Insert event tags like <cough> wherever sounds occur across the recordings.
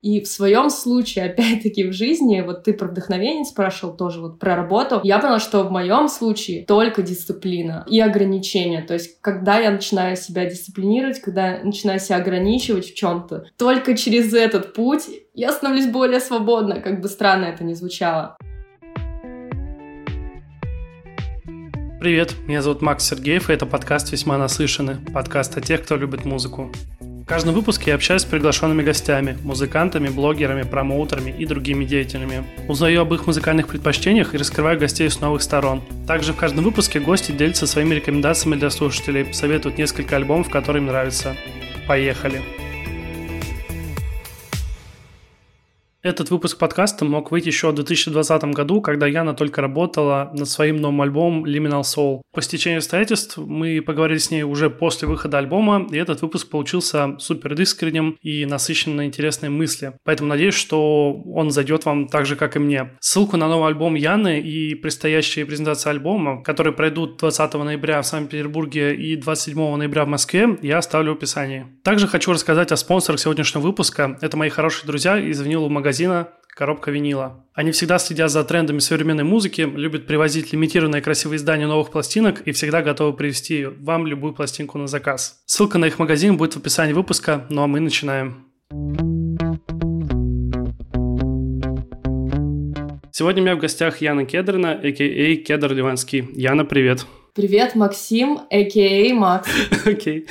И в своем случае, <laughs> опять-таки, в жизни, вот ты про вдохновение спрашивал тоже, вот про работу, я поняла, что в моем случае только дисциплина и ограничения. То есть, когда я начинаю себя дисциплинировать, когда я начинаю себя ограничивать в чем-то, только через этот путь я становлюсь более свободна, как бы странно это ни звучало. Привет, меня зовут Макс Сергеев, и это подкаст «Весьма насыщенный», подкаст о тех, кто любит музыку. В каждом выпуске я общаюсь с приглашенными гостями, музыкантами, блогерами, промоутерами и другими деятелями. Узнаю об их музыкальных предпочтениях и раскрываю гостей с новых сторон. Также в каждом выпуске гости делятся своими рекомендациями для слушателей, советуют несколько альбомов, которые им нравятся. Поехали! Этот выпуск подкаста мог выйти еще в 2020 году, когда Яна только работала над своим новым альбомом Liminal Soul. По стечению обстоятельств мы поговорили с ней уже после выхода альбома, и этот выпуск получился супер искренним и насыщенным на интересные мысли. Поэтому надеюсь, что он зайдет вам так же, как и мне. Ссылку на новый альбом Яны и предстоящие презентации альбома, которые пройдут 20 ноября в Санкт-Петербурге и 27 ноября в Москве, я оставлю в описании. Также хочу рассказать о спонсорах сегодняшнего выпуска. Это мои хорошие друзья из винилового магазина магазина «Коробка винила». Они всегда следят за трендами современной музыки, любят привозить лимитированные красивые издания новых пластинок и всегда готовы привезти вам любую пластинку на заказ. Ссылка на их магазин будет в описании выпуска, ну а мы начинаем. Сегодня у меня в гостях Яна Кедрина, а.к.а. Кедр Ливанский. Яна, привет. Привет, Максим, а.к.а. Макс. <laughs> Окей.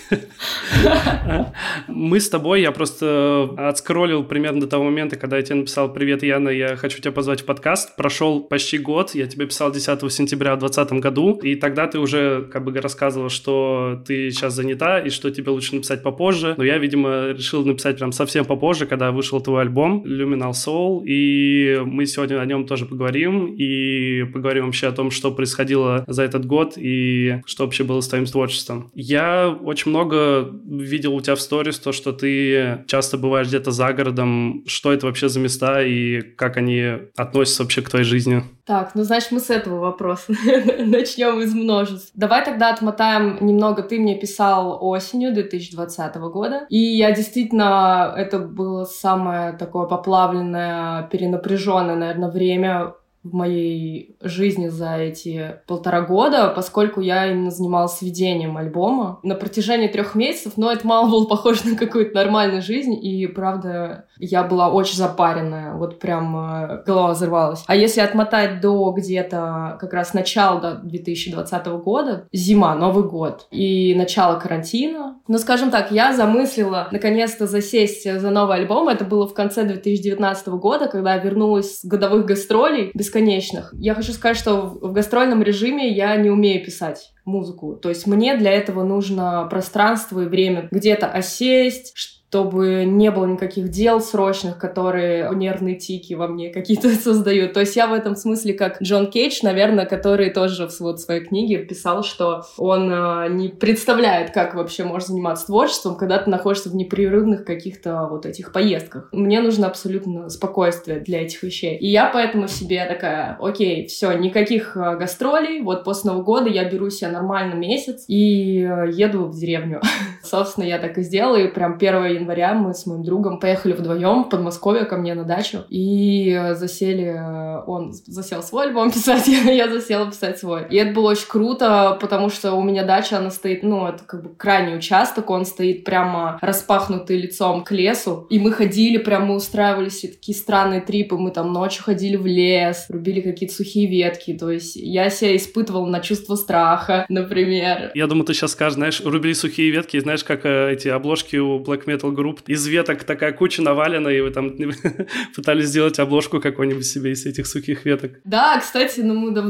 <laughs> Мы с тобой, я просто отскроллил примерно до того момента, когда я тебе написал «Привет, Яна, я хочу тебя позвать в подкаст». Прошел почти год, я тебе писал 10 сентября в 2020 году, и тогда ты уже как бы рассказывал, что ты сейчас занята и что тебе лучше написать попозже. Но я, видимо, решил написать прям совсем попозже, когда вышел твой альбом Luminal Soul, и мы сегодня о нем тоже поговорим, и поговорим вообще о том, что происходило за этот год, и что вообще было с твоим творчеством. Я очень много видел у тебя в сторис то, что ты часто бываешь где-то за городом. Что это вообще за места и как они относятся вообще к твоей жизни? Так, ну значит мы с этого вопроса <laughs> начнем из множеств. Давай тогда отмотаем немного. Ты мне писал осенью 2020 года, и я действительно, это было самое такое поплавленное, перенапряженное, наверное, время в моей жизни за эти полтора года, поскольку я именно занималась ведением альбома на протяжении трех месяцев, но это мало было похоже на какую-то нормальную жизнь, и правда я была очень запаренная, вот прям э, голова взорвалась. А если отмотать до где-то как раз начала 2020 года, зима, Новый год и начало карантина, ну, скажем так, я замыслила наконец-то засесть за новый альбом. Это было в конце 2019 года, когда я вернулась с годовых гастролей бесконечных. Я хочу сказать, что в гастрольном режиме я не умею писать музыку. То есть мне для этого нужно пространство и время где-то осесть, чтобы не было никаких дел срочных, которые нервные тики во мне какие-то <laughs> создают. То есть я в этом смысле как Джон Кейдж, наверное, который тоже в вот своей книге писал, что он э, не представляет, как вообще можно заниматься творчеством, когда ты находишься в непрерывных каких-то вот этих поездках. Мне нужно абсолютно спокойствие для этих вещей. И я поэтому себе такая, окей, все, никаких э, гастролей, вот после Нового года я беру себе нормально месяц и э, еду в деревню. <laughs> Собственно, я так и сделала, и прям 1 января мы с моим другом поехали вдвоем в Подмосковье ко мне на дачу и засели, э, он засел свой альбом <laughs> писать, я засела писать свой. И это было очень круто, потому что у меня дача, она стоит, ну, это как бы крайний участок, он стоит прямо распахнутый лицом к лесу, и мы ходили, прям мы устраивали все такие странные трипы, мы там ночью ходили в лес, рубили какие-то сухие ветки, то есть я себя испытывала на чувство страха, <laughs> например. Я думаю, ты сейчас скажешь, знаешь, рубили сухие ветки, знаешь, как э, эти обложки у Black Metal групп. Из веток такая куча навалена, и вы там <laughs> пытались сделать обложку какой-нибудь себе из этих сухих веток. Да, кстати, ну да,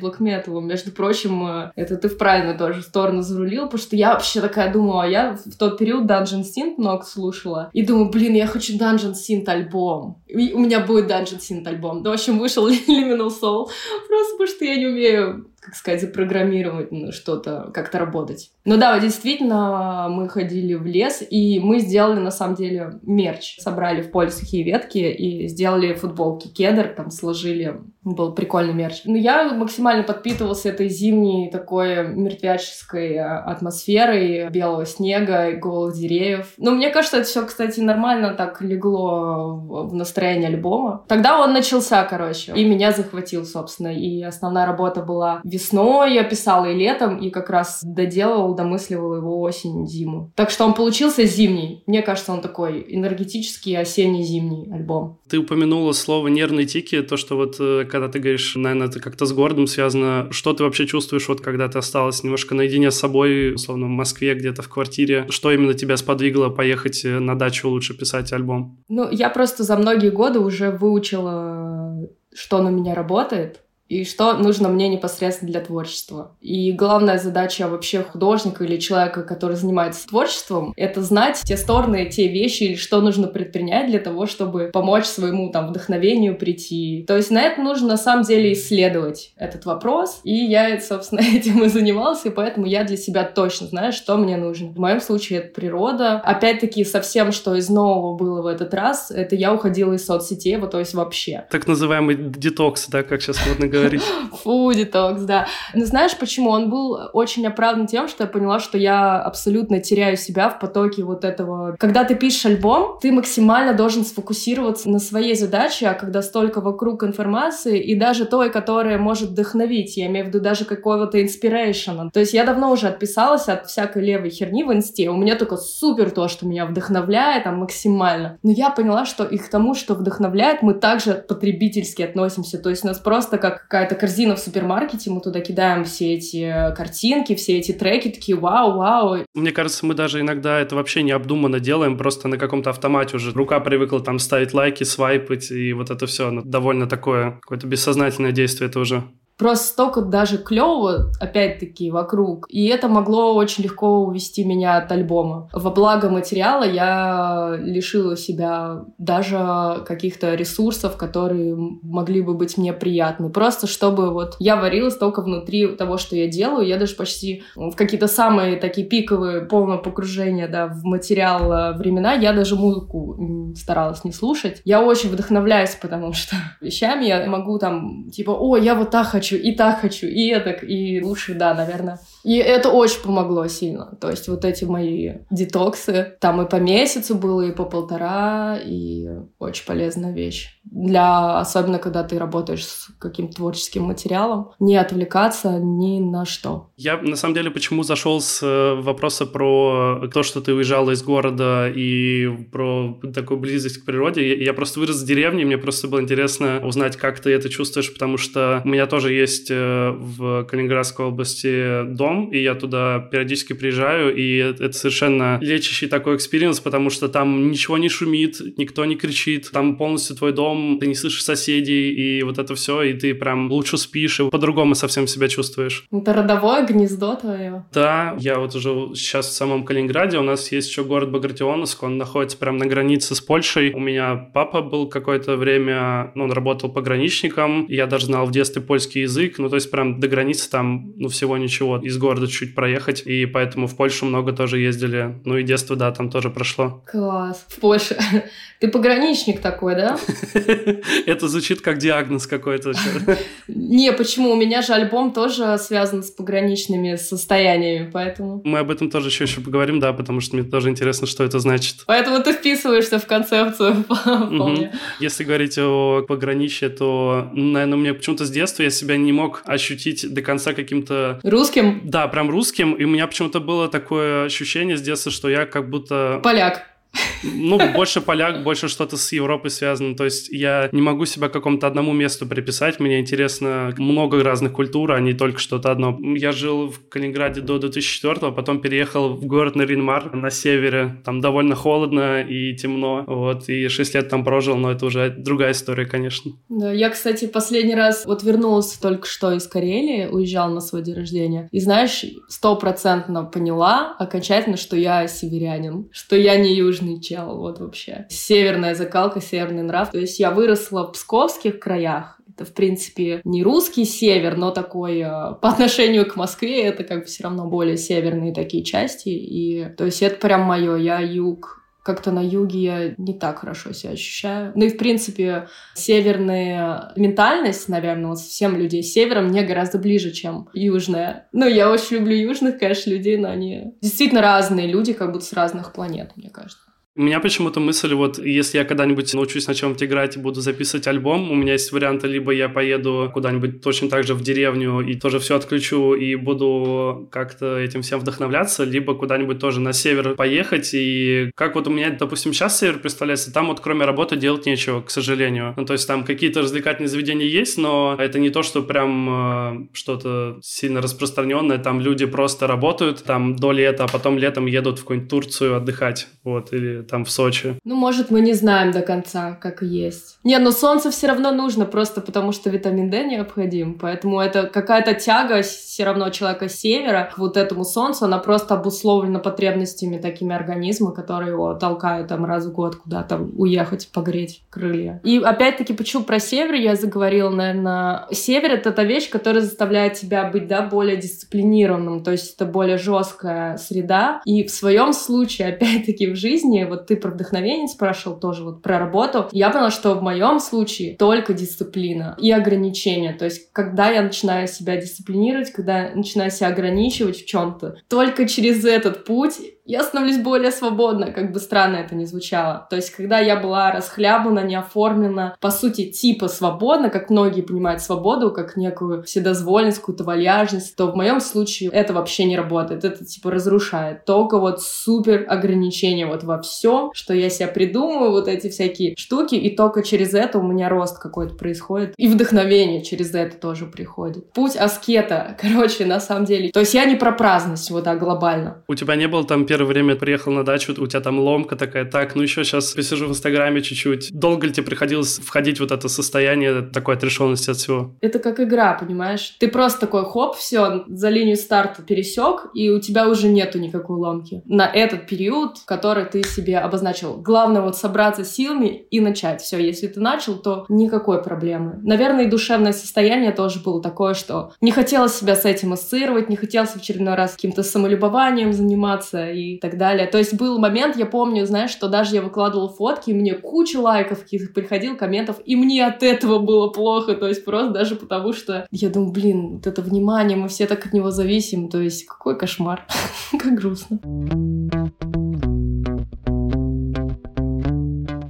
Black Metal. Между прочим, э, это ты в правильную тоже сторону зарулил, потому что я вообще такая думала, я в тот период Dungeon Synth много слушала, и думаю, блин, я хочу Dungeon Synth альбом. И у меня будет Dungeon Synth альбом. Да, в общем, вышел <laughs> Liminal Soul, просто потому что я не умею как сказать, запрограммировать что-то, как-то работать. Ну да, действительно, мы ходили в лес, и мы сделали, на самом деле, мерч. Собрали в поле сухие ветки и сделали футболки кедр, там сложили Был прикольный мерч. Но я максимально подпитывался этой зимней такой мертвяческой э, атмосферой белого снега и голых деревьев. Но мне кажется, это все, кстати, нормально так легло в настроение альбома. Тогда он начался, короче, и меня захватил, собственно. И основная работа была весной, я писала и летом, и как раз доделывал, домысливал его осень, зиму. Так что он получился зимний. Мне кажется, он такой энергетический осенний-зимний альбом. Ты упомянула слово «нервные тики», то, что вот э, когда ты говоришь, наверное, это как-то с городом связано. Что ты вообще чувствуешь, вот когда ты осталась немножко наедине с собой, условно, в Москве, где-то в квартире? Что именно тебя сподвигло поехать э, на дачу лучше писать альбом? Ну, я просто за многие годы уже выучила, что на меня работает и что нужно мне непосредственно для творчества. И главная задача вообще художника или человека, который занимается творчеством, это знать те стороны, те вещи или что нужно предпринять для того, чтобы помочь своему там вдохновению прийти. То есть на это нужно на самом деле исследовать этот вопрос. И я, собственно, <laughs> этим и занимался, и поэтому я для себя точно знаю, что мне нужно. В моем случае это природа. Опять-таки, совсем что из нового было в этот раз, это я уходила из соцсетей, вот то есть вообще. Так называемый детокс, да, как сейчас модно говорить. <laughs> Фу, детокс, да. Но знаешь, почему? Он был очень оправдан тем, что я поняла, что я абсолютно теряю себя в потоке вот этого. Когда ты пишешь альбом, ты максимально должен сфокусироваться на своей задаче, а когда столько вокруг информации, и даже той, которая может вдохновить, я имею в виду даже какого-то инспирейшена. То есть я давно уже отписалась от всякой левой херни в инсте, у меня только супер то, что меня вдохновляет, там, максимально. Но я поняла, что и к тому, что вдохновляет, мы также потребительски относимся. То есть нас просто как какая-то корзина в супермаркете, мы туда кидаем все эти картинки, все эти треки, такие вау, вау. Мне кажется, мы даже иногда это вообще необдуманно делаем, просто на каком-то автомате уже. Рука привыкла там ставить лайки, свайпать, и вот это все довольно такое, какое-то бессознательное действие это уже. Просто столько даже клево, опять-таки, вокруг. И это могло очень легко увести меня от альбома. Во благо материала я лишила себя даже каких-то ресурсов, которые могли бы быть мне приятны. Просто чтобы вот я варилась только внутри того, что я делаю. Я даже почти в какие-то самые такие пиковые, полное погружение да, в материал э, времена, я даже музыку старалась не слушать. Я очень вдохновляюсь, потому что <laughs> вещами я могу там, типа, о, я вот так хочу хочу, и так хочу, и это, и лучше, да, наверное. И это очень помогло сильно. То есть вот эти мои детоксы, там и по месяцу было, и по полтора, и очень полезная вещь. Для, особенно когда ты работаешь с каким-то творческим материалом, не отвлекаться ни на что. Я, на самом деле, почему зашел с э, вопроса про то, что ты уезжала из города и про такую близость к природе. Я просто вырос в деревне, мне просто было интересно узнать, как ты это чувствуешь, потому что у меня тоже есть э, в Калининградской области дом, и я туда периодически приезжаю, и это совершенно лечащий такой experience, потому что там ничего не шумит, никто не кричит, там полностью твой дом, ты не слышишь соседей, и вот это все, и ты прям лучше спишь, и по-другому совсем себя чувствуешь. Это родовое гнездо твое. Да, я вот уже сейчас в самом Калининграде, у нас есть еще город Багратионовск, он находится прямо на границе с Польшей. У меня папа был какое-то время, ну, он работал пограничником, я даже знал в детстве польский язык, ну, то есть прям до границы там, ну, всего ничего, из города чуть проехать, и поэтому в Польшу много тоже ездили. Ну, и детство, да, там тоже прошло. Класс. В Польше. <laughs> Ты пограничник такой, да? <laughs> Это звучит как диагноз какой-то. <laughs> Не, почему? У меня же альбом тоже связан с пограничными состояниями, поэтому... Мы об этом тоже еще еще поговорим, да, потому что мне тоже интересно, что это значит. Поэтому ты вписываешься в концепцию вполне. Если говорить о пограничье, то, наверное, мне почему-то с детства я себя не мог ощутить до конца каким-то... Русским? Да, прям русским, и у меня почему-то было такое ощущение с детства, что я как будто... Поляк. Ну, больше поляк, больше что-то с Европой связано. То есть я не могу себя какому-то одному месту приписать. Мне интересно много разных культур, а не только что-то одно. Я жил в Калининграде до 2004 потом переехал в город Наринмар на севере. Там довольно холодно и темно. Вот, и 6 лет там прожил, но это уже другая история, конечно. Да, я, кстати, последний раз вот вернулась только что из Карелии, уезжал на свой день рождения. И знаешь, стопроцентно поняла окончательно, что я северянин, что я не южный южный чел, вот вообще. Северная закалка, северный нрав. То есть я выросла в псковских краях, это, в принципе, не русский север, но такой э, по отношению к Москве это как бы все равно более северные такие части. И то есть это прям мое. Я юг как-то на юге я не так хорошо себя ощущаю. Ну и, в принципе, северная ментальность, наверное, вот всем людей с севера мне гораздо ближе, чем южная. Ну, я очень люблю южных, конечно, людей, но они действительно разные люди, как будто с разных планет, мне кажется. У меня почему-то мысль, вот если я когда-нибудь научусь на чем-то играть и буду записывать альбом, у меня есть варианты, либо я поеду куда-нибудь точно так же в деревню и тоже все отключу и буду как-то этим всем вдохновляться, либо куда-нибудь тоже на север поехать. И как вот у меня, допустим, сейчас север представляется, там вот кроме работы делать нечего, к сожалению. Ну, то есть там какие-то развлекательные заведения есть, но это не то, что прям э, что-то сильно распространенное. Там люди просто работают там до лета, а потом летом едут в какую-нибудь Турцию отдыхать. Вот, или там в Сочи. Ну, может, мы не знаем до конца, как есть. Не, но солнце все равно нужно, просто потому что витамин D необходим. Поэтому это какая-то тяга все равно человека севера к вот этому солнцу, она просто обусловлена потребностями такими организма, которые его толкают там раз в год куда-то уехать, погреть крылья. И опять-таки, почему про север я заговорила, наверное, север — это та вещь, которая заставляет тебя быть, да, более дисциплинированным, то есть это более жесткая среда. И в своем случае, <laughs> опять-таки, в жизни, вот ты про вдохновение спрашивал тоже вот про работу. Я поняла, что в моем случае только дисциплина и ограничения. То есть, когда я начинаю себя дисциплинировать, когда начинаю себя ограничивать в чем-то, только через этот путь я становлюсь более свободна, как бы странно это ни звучало. То есть, когда я была расхлябана, не оформлена, по сути, типа свободна, как многие понимают свободу, как некую вседозволенность, какую-то вальяжность, то в моем случае это вообще не работает. Это, типа, разрушает. Только вот супер ограничения вот во всем, что я себя придумываю, вот эти всякие штуки, и только через это у меня рост какой-то происходит. И вдохновение через это тоже приходит. Путь аскета, <laughs> короче, на самом деле. То есть я не про праздность, вот так глобально. У тебя не было там первое время приехал на дачу, у тебя там ломка такая, так, ну еще сейчас посижу в Инстаграме чуть-чуть. Долго ли тебе приходилось входить в вот это состояние такой отрешенности от всего? Это как игра, понимаешь? Ты просто такой, хоп, все, за линию старта пересек, и у тебя уже нету никакой ломки. На этот период, который ты себе обозначил. Главное вот собраться силами и начать. Все, если ты начал, то никакой проблемы. Наверное, и душевное состояние тоже было такое, что не хотелось себя с этим ассоциировать, не хотелось в очередной раз каким-то самолюбованием заниматься, и и так далее. То есть был момент, я помню, знаешь, что даже я выкладывала фотки, и мне куча лайков приходил, комментов, и мне от этого было плохо, то есть просто даже потому, что я думаю, блин, вот это внимание, мы все так от него зависим, то есть какой кошмар, <laughs> как грустно.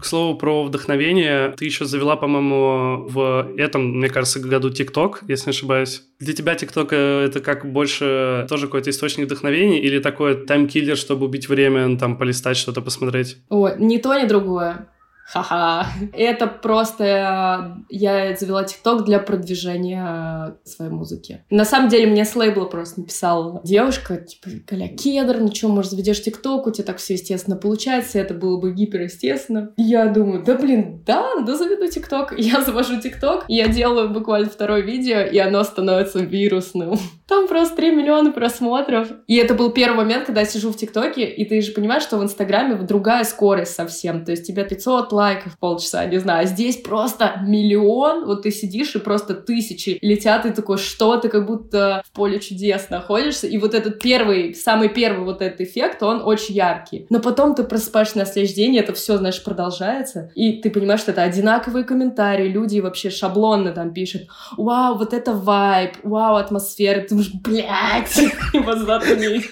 Слову про вдохновение, ты еще завела, по-моему, в этом, мне кажется, году ТикТок, если не ошибаюсь. Для тебя ТикТок э, это как больше тоже какой-то источник вдохновения или такой таймкиллер, чтобы убить время, ну, там, полистать что-то, посмотреть? О, ни то, ни другое. Ха-ха. Это просто э, я завела ТикТок для продвижения э, своей музыки. На самом деле мне с лейбла просто написала девушка, типа, Коля Кедр, ну что, может, заведешь ТикТок, у тебя так все естественно получается, это было бы гиперестественно. Я думаю, да блин, да, да заведу ТикТок. <laughs> Я завожу ТикТок, я делаю буквально второе видео, и оно становится вирусным. <laughs> Там просто 3 миллиона просмотров. И это был первый момент, когда я сижу в ТикТоке, и ты же понимаешь, что в Инстаграме другая скорость совсем. То есть тебя 500 лайков полчаса, не знаю. А здесь просто миллион, вот ты сидишь и просто тысячи летят, и такой, что ты как будто в поле чудес находишься. И вот этот первый, самый первый вот этот эффект, он очень яркий. Но потом ты просыпаешься на следующий день, и это все, знаешь, продолжается. И ты понимаешь, что это одинаковые комментарии, люди вообще шаблонно там пишут, вау, вот это вайб, вау, атмосфера. Ты думаешь, блядь, <laughs> его заткнись.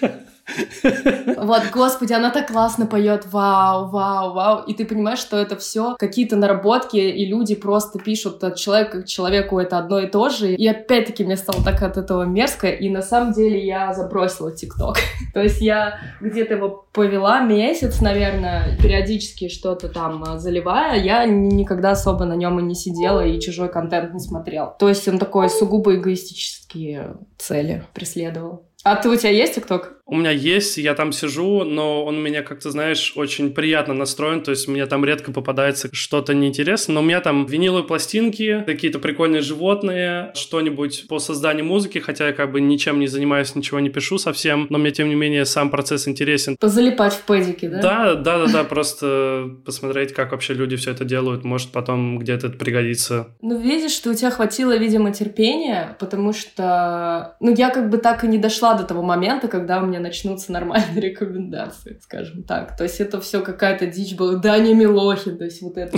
Вот, господи, она так классно поет, вау, вау, вау. И ты понимаешь, что это все какие-то наработки, и люди просто пишут от человека к человеку это одно и то же. И опять-таки мне стало так от этого мерзко, и на самом деле я забросила ТикТок. <laughs> То есть я где-то его повела месяц, наверное, периодически что-то там а, заливая. Я никогда особо на нем и не сидела, и чужой контент не смотрела. То есть он такой сугубо эгоистические цели преследовал. А ты у тебя есть ТикТок? У меня есть, я там сижу, но он у меня, как ты знаешь, очень приятно настроен, то есть мне там редко попадается что-то неинтересное, но у меня там виниловые пластинки, какие-то прикольные животные, что-нибудь по созданию музыки, хотя я как бы ничем не занимаюсь, ничего не пишу совсем, но мне, тем не менее, сам процесс интересен. Позалипать в пэдике, да? Да, да, да, да, просто посмотреть, как вообще люди все это делают, может потом где-то это пригодится. Ну, видишь, что у тебя хватило, видимо, терпения, потому что, ну, я как бы так и не дошла до того момента, когда у меня меня начнутся нормальные <laughs> рекомендации, скажем так. То есть это все какая-то дичь была. Даня Милохин, то есть вот это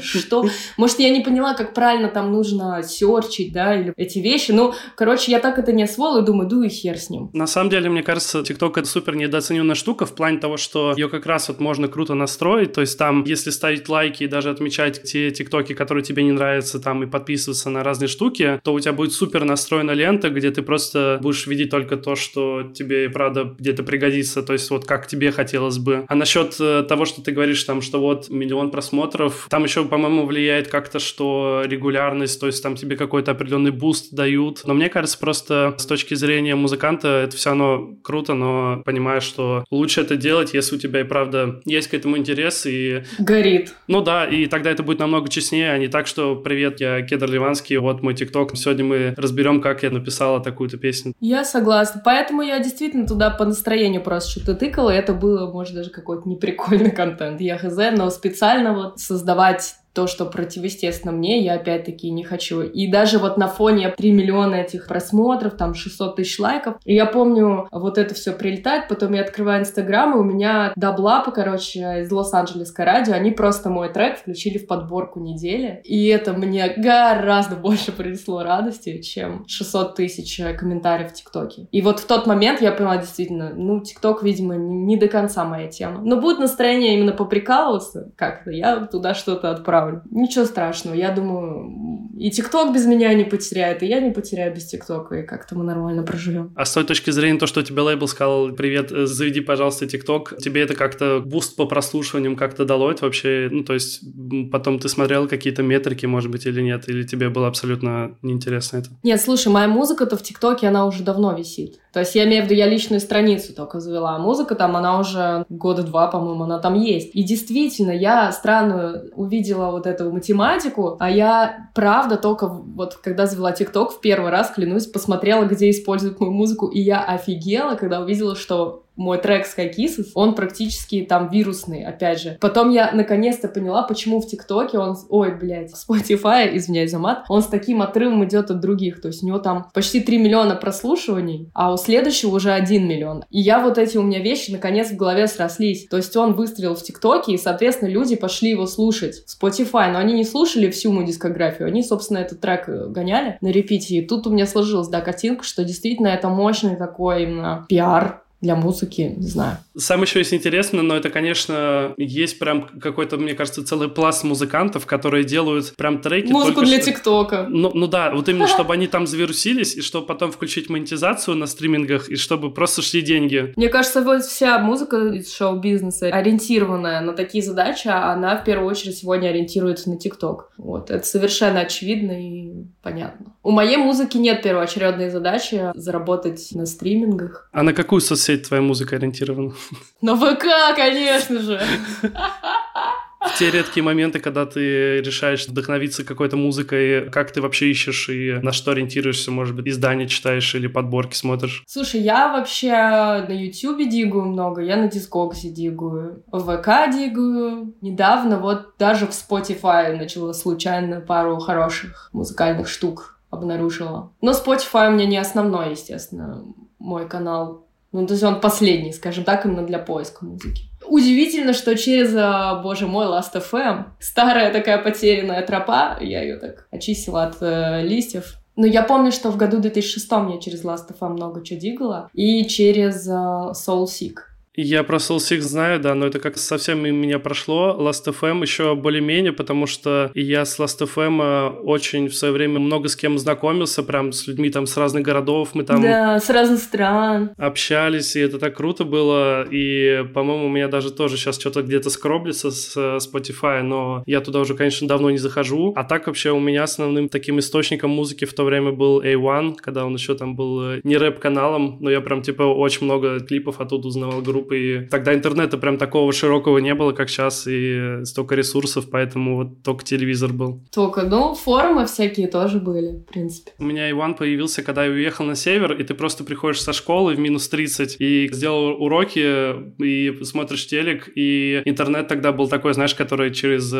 что? Может, я не поняла, как правильно там нужно серчить, да, или эти вещи. Ну, короче, я так это не освоила и думаю, ду и хер с ним. На самом деле, мне кажется, TikTok это супер недооцененная штука в плане того, что ее как раз вот можно круто настроить. То есть там, если ставить лайки и даже отмечать те тиктоки, которые тебе не нравятся, там и подписываться на разные штуки, то у тебя будет супер настроена лента, где ты просто будешь видеть только то, что тебе правда где-то пригодится, то есть вот как тебе хотелось бы. А насчет э, того, что ты говоришь там, что вот миллион просмотров, там еще, по-моему, влияет как-то, что регулярность, то есть там тебе какой-то определенный boost дают. Но мне кажется, просто с точки зрения музыканта это все равно круто, но понимаешь, что лучше это делать, если у тебя и правда есть к этому интерес и... Горит. Ну да, и тогда это будет намного честнее, а не так, что «Привет, я Кедр Ливанский, вот мой ТикТок, сегодня мы разберем, как я написала такую-то песню». Я согласна, поэтому я действительно туда по настроению просто что-то тыкала, это было, может, даже какой-то неприкольный контент, я хз, но специально вот создавать то, что противоестественно мне, я опять-таки не хочу. И даже вот на фоне 3 миллиона этих просмотров, там 600 тысяч лайков, я помню, вот это все прилетает, потом я открываю Инстаграм, и у меня даблапы, короче, из Лос-Анджелесской радио, они просто мой трек включили в подборку недели, и это мне гораздо больше принесло радости, чем 600 тысяч комментариев в ТикТоке. И вот в тот момент я поняла действительно, ну, ТикТок, видимо, не до конца моя тема. Но будет настроение именно поприкалываться как-то, я туда что-то отправлю отправлю. Ничего страшного. Я думаю, и ТикТок без меня не потеряет, и я не потеряю без ТикТока, и как-то мы нормально проживем. А с той точки зрения, то, что тебе лейбл сказал, привет, э, заведи, пожалуйста, ТикТок, тебе это как-то boost по прослушиваниям как-то дало это вообще? Ну, то есть потом ты смотрел какие-то метрики, может быть, или нет? Или тебе было абсолютно неинтересно это? Нет, слушай, моя музыка-то в ТикТоке, она уже давно висит. То есть я имею в виду, я личную страницу только завела, а музыка там, она уже года два, по-моему, она там есть. И действительно, я странную увидела вот эту математику, а я, правда, только вот когда завела ТикТок, в первый раз, клянусь, посмотрела, где используют мою музыку, и я офигела, когда увидела, что мой трек Sky Kisses, он практически там вирусный, опять же. Потом я наконец-то поняла, почему в ТикТоке он, ой, блядь, <laughs> Spotify, извиняюсь за мат, он с таким отрывом идет от других. То есть у него там почти 3 миллиона прослушиваний, а у следующего уже 1 миллион. И я вот эти у меня вещи наконец в голове срослись. То есть он выстрелил в ТикТоке, и, соответственно, люди пошли его слушать в Spotify, но они не слушали всю мою дискографию, они, собственно, этот трек э, гоняли на репите. И тут у меня сложилась, да, картинка, что действительно это мощный такой именно пиар для музыки, не знаю. Сам еще есть интересно, но это, конечно, есть прям какой-то, мне кажется, целый пласт музыкантов, которые делают прям треки. Музыку для ТикТока. Ну, ну да, вот именно, <laughs> чтобы они там завирусились, и чтобы потом включить монетизацию на стримингах, и чтобы просто шли деньги. Мне кажется, вот вся музыка из шоу-бизнеса, ориентированная на такие задачи, она в первую очередь сегодня ориентируется на ТикТок. Вот, это совершенно очевидно и понятно. У моей музыки нет первоочередной задачи заработать на стримингах. А на какую соцсеть твоя музыка ориентирована? <laughs> На ВК, конечно же! В те редкие моменты, когда ты решаешь вдохновиться какой-то музыкой, как ты вообще ищешь и на что ориентируешься, может быть, издания читаешь или подборки смотришь? Слушай, я вообще на Ютубе дигаю много, я на Дискоксе дигаю, в ВК дигаю. Недавно вот даже в Spotify начала случайно пару хороших музыкальных штук обнаружила. Но Spotify у меня не основной, естественно, мой канал ну, то есть он последний, скажем так, именно для поиска музыки. Удивительно, что через, а, боже мой, Last.fm, старая такая потерянная тропа, я ее так очистила от э, листьев, но я помню, что в году 2006 я через Last.fm много чего дигала, и через э, SoulSeek. Я про Soul Six знаю, да, но это как совсем меня прошло. Last FM еще более-менее, потому что я с Last FM э, очень в свое время много с кем знакомился, прям с людьми там с разных городов, мы там... Да, с разных стран. Общались, и это так круто было, и, по-моему, у меня даже тоже сейчас что-то где-то скроблится с э, Spotify, но я туда уже, конечно, давно не захожу. А так вообще у меня основным таким источником музыки в то время был A1, когда он еще там был э, не рэп-каналом, но я прям, типа, очень много клипов оттуда узнавал групп групп, и тогда интернета прям такого широкого не было, как сейчас, и столько ресурсов, поэтому вот только телевизор был. Только, ну, форумы всякие тоже были, в принципе. У меня Иван появился, когда я уехал на север, и ты просто приходишь со школы в минус 30 и сделал уроки, и смотришь телек, и интернет тогда был такой, знаешь, который через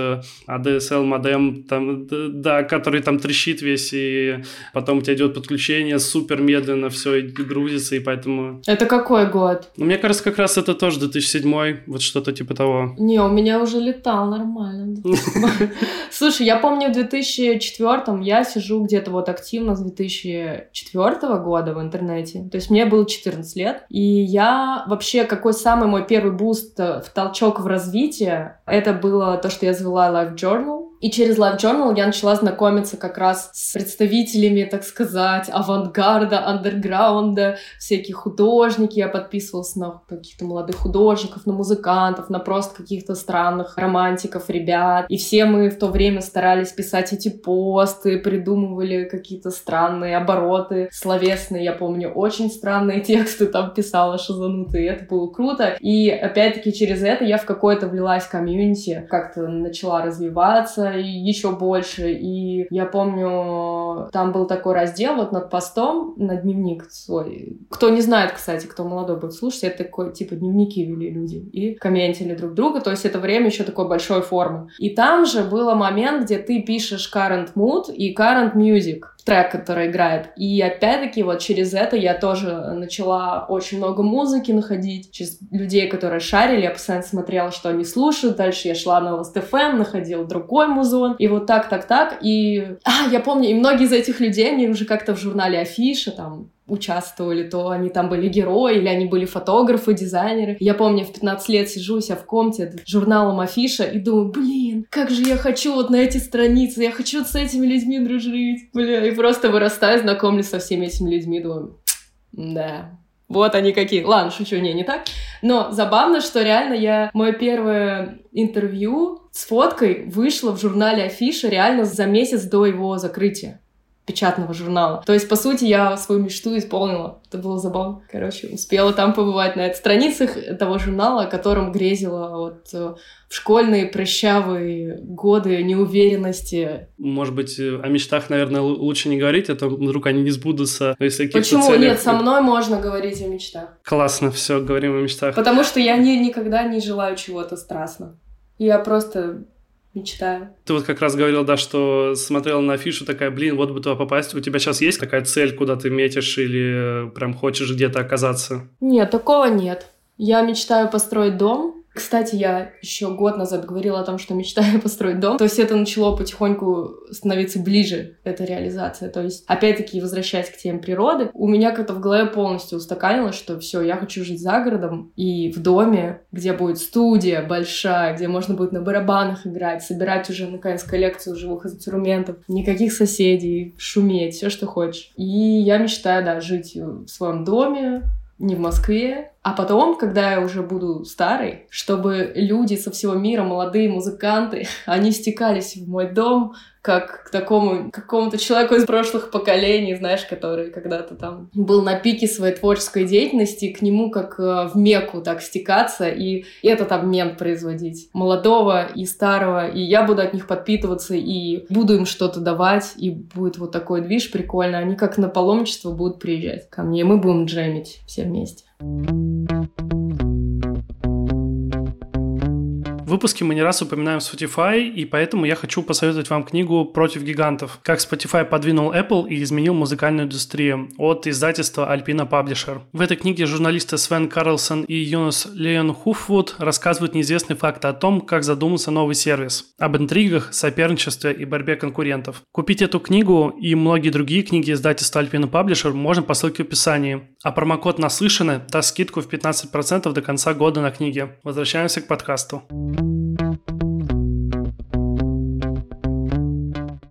ADSL модем, там, да, который там трещит весь, и потом у тебя идет подключение супер медленно, все грузится, и поэтому... Это какой год? Ну, мне кажется, как раз это тоже 2007, вот что-то типа того. Не, у меня уже летал нормально. <laughs> Слушай, я помню в 2004 я сижу где-то вот активно с 2004 года в интернете. То есть мне было 14 лет. И я вообще, какой самый мой первый boost в толчок в развитие, это было то, что я завела LiveJournal. И через LiveJournal я начала знакомиться как раз с представителями, так сказать, авангарда, андерграунда, всякие художники. Я подписывалась на каких-то молодых художников, на музыкантов, на просто каких-то странных романтиков, ребят. И все мы в то время старались писать эти посты, придумывали какие-то странные обороты словесные. Я помню, очень странные <laughs> тексты там писала шизанутые. Это было круто. И опять-таки через это я в какое-то влилась в комьюнити, как-то начала развиваться, еще больше. И я помню, там был такой раздел вот над постом, на дневник свой. Кто не знает, кстати, кто молодой будет слушать, это такой, типа, дневники вели люди и комментили друг друга. То есть это время еще такой большой формы. И там же был момент, где ты пишешь current mood и current music трек, который играет. И опять-таки вот через это я тоже начала очень много музыки находить, через людей, которые шарили, я постоянно смотрела, что они слушают, дальше я шла на LSTFM, находила другой музон, и вот так, так, так, и... А, я помню, и многие из этих людей, они уже как-то в журнале Афиша, там, участвовали, то они там были герои, или они были фотографы, дизайнеры. Я помню, в 15 лет сижу у себя в комнате журналом Афиша и думаю, блин, как же я хочу вот на эти страницы, я хочу вот с этими людьми дружить. Бля, и просто вырастаю, знакомлюсь со всеми этими людьми, думаю, да, вот они какие. Ладно, шучу, не, не так. Но забавно, что реально я... Мое первое интервью с фоткой вышло в журнале Афиша реально за месяц до его закрытия печатного журнала. То есть, по сути, я свою мечту исполнила. Это было забавно. Короче, успела там побывать на страницах того журнала, о котором грезила вот э, в школьные прыщавые годы неуверенности. Может быть, э, о мечтах, наверное, лучше не говорить, а то вдруг они не сбудутся. Если Почему? Целях... Нет, со мной можно говорить о мечтах. Классно, все, говорим о мечтах. Потому что я не, никогда не желаю чего-то страстно. Я просто мечтаю. Ты вот как раз говорил, да, что смотрела на афишу, такая, блин, вот бы туда попасть. У тебя сейчас есть такая цель, куда ты метишь или прям хочешь где-то оказаться? Нет, такого нет. Я мечтаю построить дом, кстати, я еще год назад говорила о том, что мечтаю <laughs> построить дом. То есть это начало потихоньку становиться ближе, эта реализация. То есть, опять-таки, возвращаясь к теме природы, у меня как-то в голове полностью устаканилось, что все, я хочу жить за городом и в доме, где будет студия большая, где можно будет на барабанах играть, собирать уже, наконец, коллекцию живых инструментов, никаких соседей, шуметь, все, что хочешь. И я мечтаю, да, жить в своем доме, не в Москве, а потом, когда я уже буду старой, чтобы люди со всего мира, молодые музыканты, <laughs> они стекались в мой дом, как к такому какому-то человеку из прошлых поколений, знаешь, который когда-то там был на пике своей творческой деятельности, к нему как э, в Мекку так стекаться и этот обмен производить. Молодого и старого. И я буду от них подпитываться и буду им что-то давать, и будет вот такой движ прикольно. Они как на паломничество будут приезжать ко мне, и мы будем джемить все вместе. В выпуске мы не раз упоминаем Spotify, и поэтому я хочу посоветовать вам книгу «Против гигантов. Как Spotify подвинул Apple и изменил музыкальную индустрию» от издательства Alpina Publisher. В этой книге журналисты Свен Карлсон и Юнус Леон Хуфвуд рассказывают неизвестные факты о том, как задумался новый сервис, об интригах, соперничестве и борьбе конкурентов. Купить эту книгу и многие другие книги издательства Alpina Publisher можно по ссылке в описании. А промокод «Наслышаны» даст скидку в 15% до конца года на книги. Возвращаемся к подкасту. Thank you.